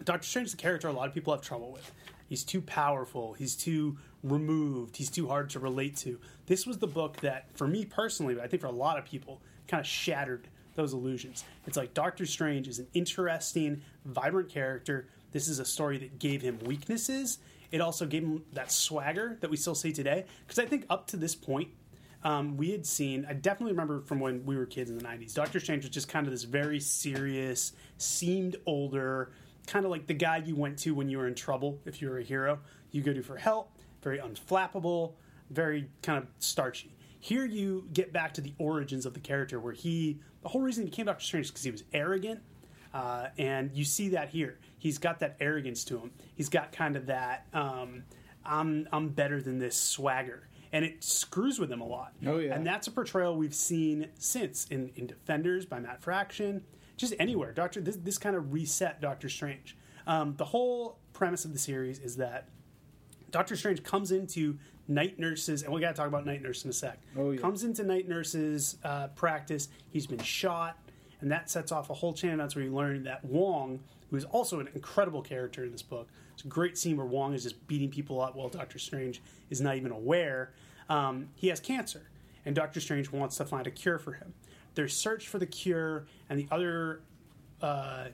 Doctor Strange is a character a lot of people have trouble with. He's too powerful. He's too removed. He's too hard to relate to. This was the book that, for me personally, but I think for a lot of people, kind of shattered those illusions. It's like Doctor Strange is an interesting, vibrant character. This is a story that gave him weaknesses. It also gave him that swagger that we still see today. Because I think up to this point, um, we had seen, I definitely remember from when we were kids in the 90s, Doctor Strange was just kind of this very serious, seemed older, kind of like the guy you went to when you were in trouble, if you were a hero. You go to for help, very unflappable, very kind of starchy. Here you get back to the origins of the character where he, the whole reason he became Doctor Strange is because he was arrogant. Uh, and you see that here. He's got that arrogance to him. He's got kind of that, um, I'm, I'm better than this swagger. And it screws with him a lot. Oh, yeah. And that's a portrayal we've seen since in, in Defenders by Matt Fraction, just anywhere. Doctor, this, this kind of reset Doctor Strange. Um, the whole premise of the series is that Doctor Strange comes into night nurses, and we got to talk about night nurse in a sec. Oh, yeah. Comes into night nurses uh, practice. He's been shot, and that sets off a whole chain That's where you learn that Wong, who is also an incredible character in this book, it's a great scene where Wong is just beating people up while Doctor Strange is not even aware. Um, he has cancer, and Doctor Strange wants to find a cure for him. Their search for the cure and the other uh,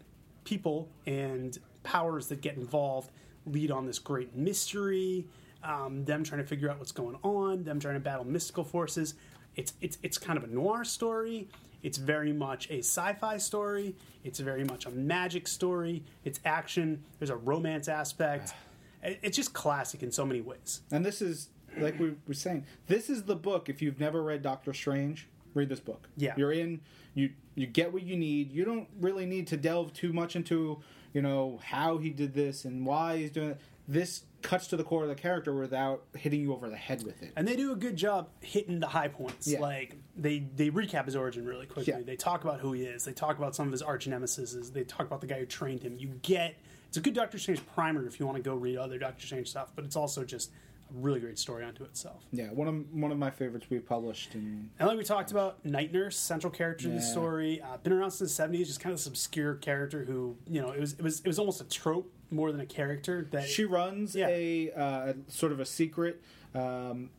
people and powers that get involved lead on this great mystery. Um, them trying to figure out what's going on. Them trying to battle mystical forces. It's it's it's kind of a noir story. It's very much a sci-fi story. It's very much a magic story. It's action. There's a romance aspect. It's just classic in so many ways. And this is like we were saying. This is the book. If you've never read Doctor Strange, read this book. Yeah. you're in. You you get what you need. You don't really need to delve too much into you know how he did this and why he's doing it. This cuts to the core of the character without hitting you over the head with it. and they do a good job hitting the high points. Yeah. Like they they recap his origin really quickly. Yeah. They talk about who he is. They talk about some of his arch nemesis. They talk about the guy who trained him. You get it's a good Doctor Strange primer if you want to go read other Doctor Strange stuff, but it's also just a really great story unto itself. Yeah, one of one of my favorites we've published. And And like we talked about, Night Nurse, central character in the story, uh, been around since the seventies. Just kind of this obscure character who, you know, it was it was it was almost a trope more than a character. That she runs Yeah. a uh, sort of a secret um,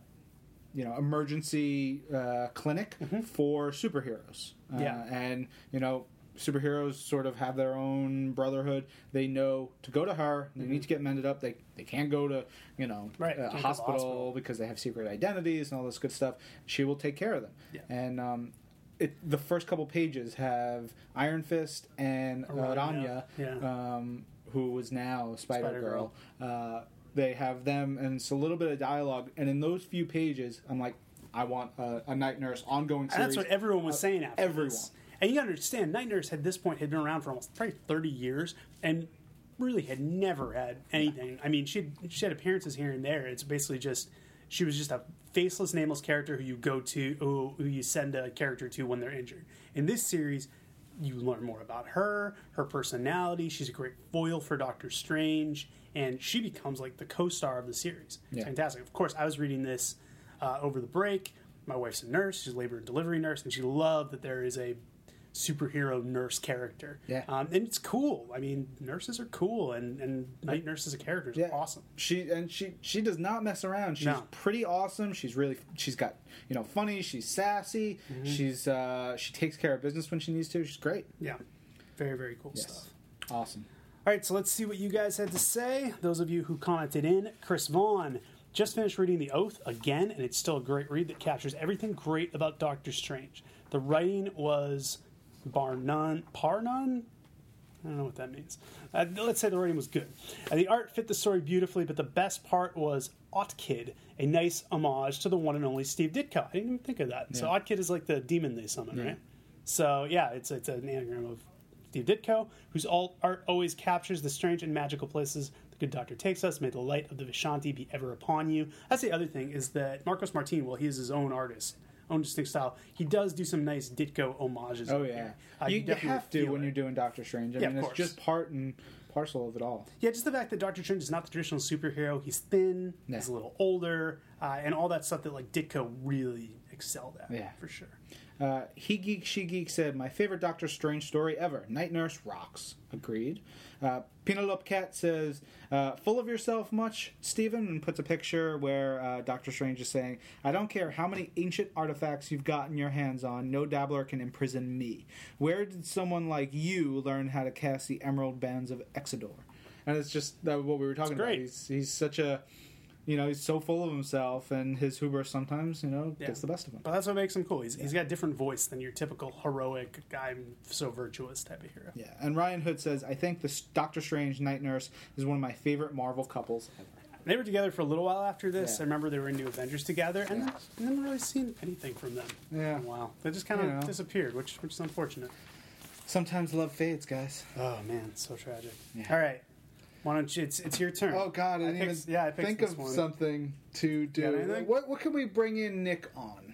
you know emergency uh, clinic for superheroes. Uh, Yeah. and you know superheroes sort of have their own brotherhood. They know to go to her. They need to get mended up. They they can't go to you know Right, a can't go to the hospital, hospital. because they have secret identities and all this good stuff. She will take care of them. Yeah. And um, it, the first couple pages have Iron Fist and Araña, Araña, yeah. um, who was now Spider Spider-Girl. Girl. Uh, they have them, and it's a little bit of dialogue. And in those few pages, I'm like, I want a, a night nurse ongoing And that's what everyone was of saying after everyone. this. And you gotta understand, Night Nurse at this point had been around for almost probably 30 years and really had never had anything. I mean, she had, she had appearances here and there. It's basically just she was just a faceless, nameless character who you go to, who, who you send a character to when they're injured. In this series, you learn more about her, her personality. She's a great foil for Doctor Strange, and she becomes like the co-star of the series. It's Yeah. fantastic. Of course, I was reading this uh, over the break. My wife's a nurse; she's a labor and delivery nurse, and she loved that there is a superhero nurse character. Yeah. um, and it's cool. I mean, nurses are cool, and and night nurse as a character is Yeah. awesome. She and she she does not mess around. She's No. pretty awesome. She's really she's got you know funny. She's sassy. Mm-hmm. She's uh, she takes care of business when she needs to. She's great. Yeah, very very cool Yes. stuff. Awesome. All right, so let's see what you guys had to say. Those of you who commented in, Chris Vaughn just finished reading The Oath again, and it's still a great read that captures everything great about Doctor Strange. The writing was bar none, par none. I don't know what that means. Uh, let's say the writing was good. Uh, the art fit the story beautifully, but the best part was Otkid, a nice homage to the one and only Steve Ditko. I didn't even think of that. So Yeah. Otkid is like the demon they summon, Yeah. right? So yeah, it's it's an anagram of Steve Ditko, whose art always captures the strange and magical places the good doctor takes us. May the light of the Vishanti be ever upon you. That's the other thing is that Marcos Martin, well, he is his own artist, own distinct style. He does do some nice Ditko homages. Oh yeah. Uh, you, you definitely have to when it. you're doing Doctor Strange. I Yeah, mean, it's just part and parcel of it all. Yeah, just the fact that Doctor Strange is not the traditional superhero. He's thin. Yeah. He's a little older, uh, and all that stuff that like Ditko really excelled at. Yeah. for sure. Uh, he geek she geek said my favorite Doctor Strange story ever. Night Nurse rocks. Agreed. Uh, Penelope Cat says uh, full of yourself much, Stephen, and puts a picture where uh, Doctor Strange is saying, "I don't care how many ancient artifacts you've gotten your hands on. No dabbler can imprison me. Where did someone like you learn how to cast the emerald bands of Exodor?" And it's just that what we were talking about. He's he's such a you know, he's so full of himself, and his hubris sometimes, you know, Yeah. gets the best of him. But that's what makes him cool. He's, he's got a different voice than your typical heroic, I'm so virtuous type of hero. Yeah, and Ryan Hood says, "I think the Doctor Strange Night Nurse is one of my favorite Marvel couples ever." They were together for a little while after this. Yeah. I remember they were in New Avengers together, and Yeah. then I never really seen anything from them. Yeah. in a while. They just kind of You know. disappeared, which which is unfortunate. Sometimes love fades, guys. Oh man, so tragic. Yeah. All right, why don't you? It's it's your turn. Oh God, I, I didn't picked- even yeah, I think of something to do. What what can we bring in Nick on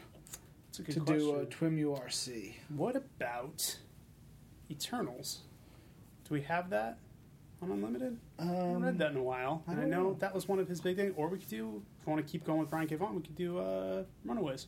It's a good to question. do a Twim URC? What about Eternals? Do we have that on Unlimited? I haven't Um, read that in a while. I I know, know. that was one of his big things. Or we could do, if I want to keep going with Brian K. Vaughan, we could do uh, Runaways.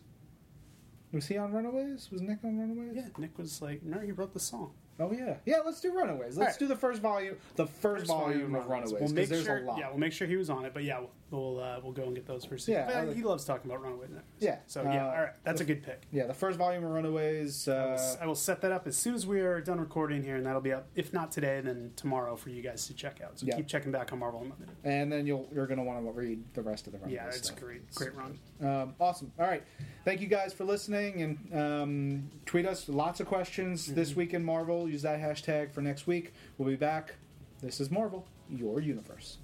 Was he on Runaways? Was Nick on Runaways? Yeah, Nick was like, no, he wrote the song. Oh yeah. Yeah. Let's do Runaways. Let's Alright. do the first volume. The first, volume, of Runaways We'll make sure, a lot. Yeah, we'll make sure he was on it. But yeah, we'll uh, we'll go and get those. Yeah, I uh, like- he loves talking about Runaways. Yeah, So yeah, uh, all right, that's a good pick. yeah, the first volume of Runaways. I will, Uh, I will set that up as soon as we are done recording here, and that'll be up. If not today, then tomorrow for you guys to check out. So Yeah. keep checking back on Marvel Unlimited. and then you'll you're gonna want to read the rest of the Runaways Yeah, it's stuff. great, great run. Um, awesome. All right. Thank you guys for listening and um, tweet us lots of questions Mm-hmm. this week in Marvel. Use that hashtag for next week. We'll be back. This is Marvel, your universe.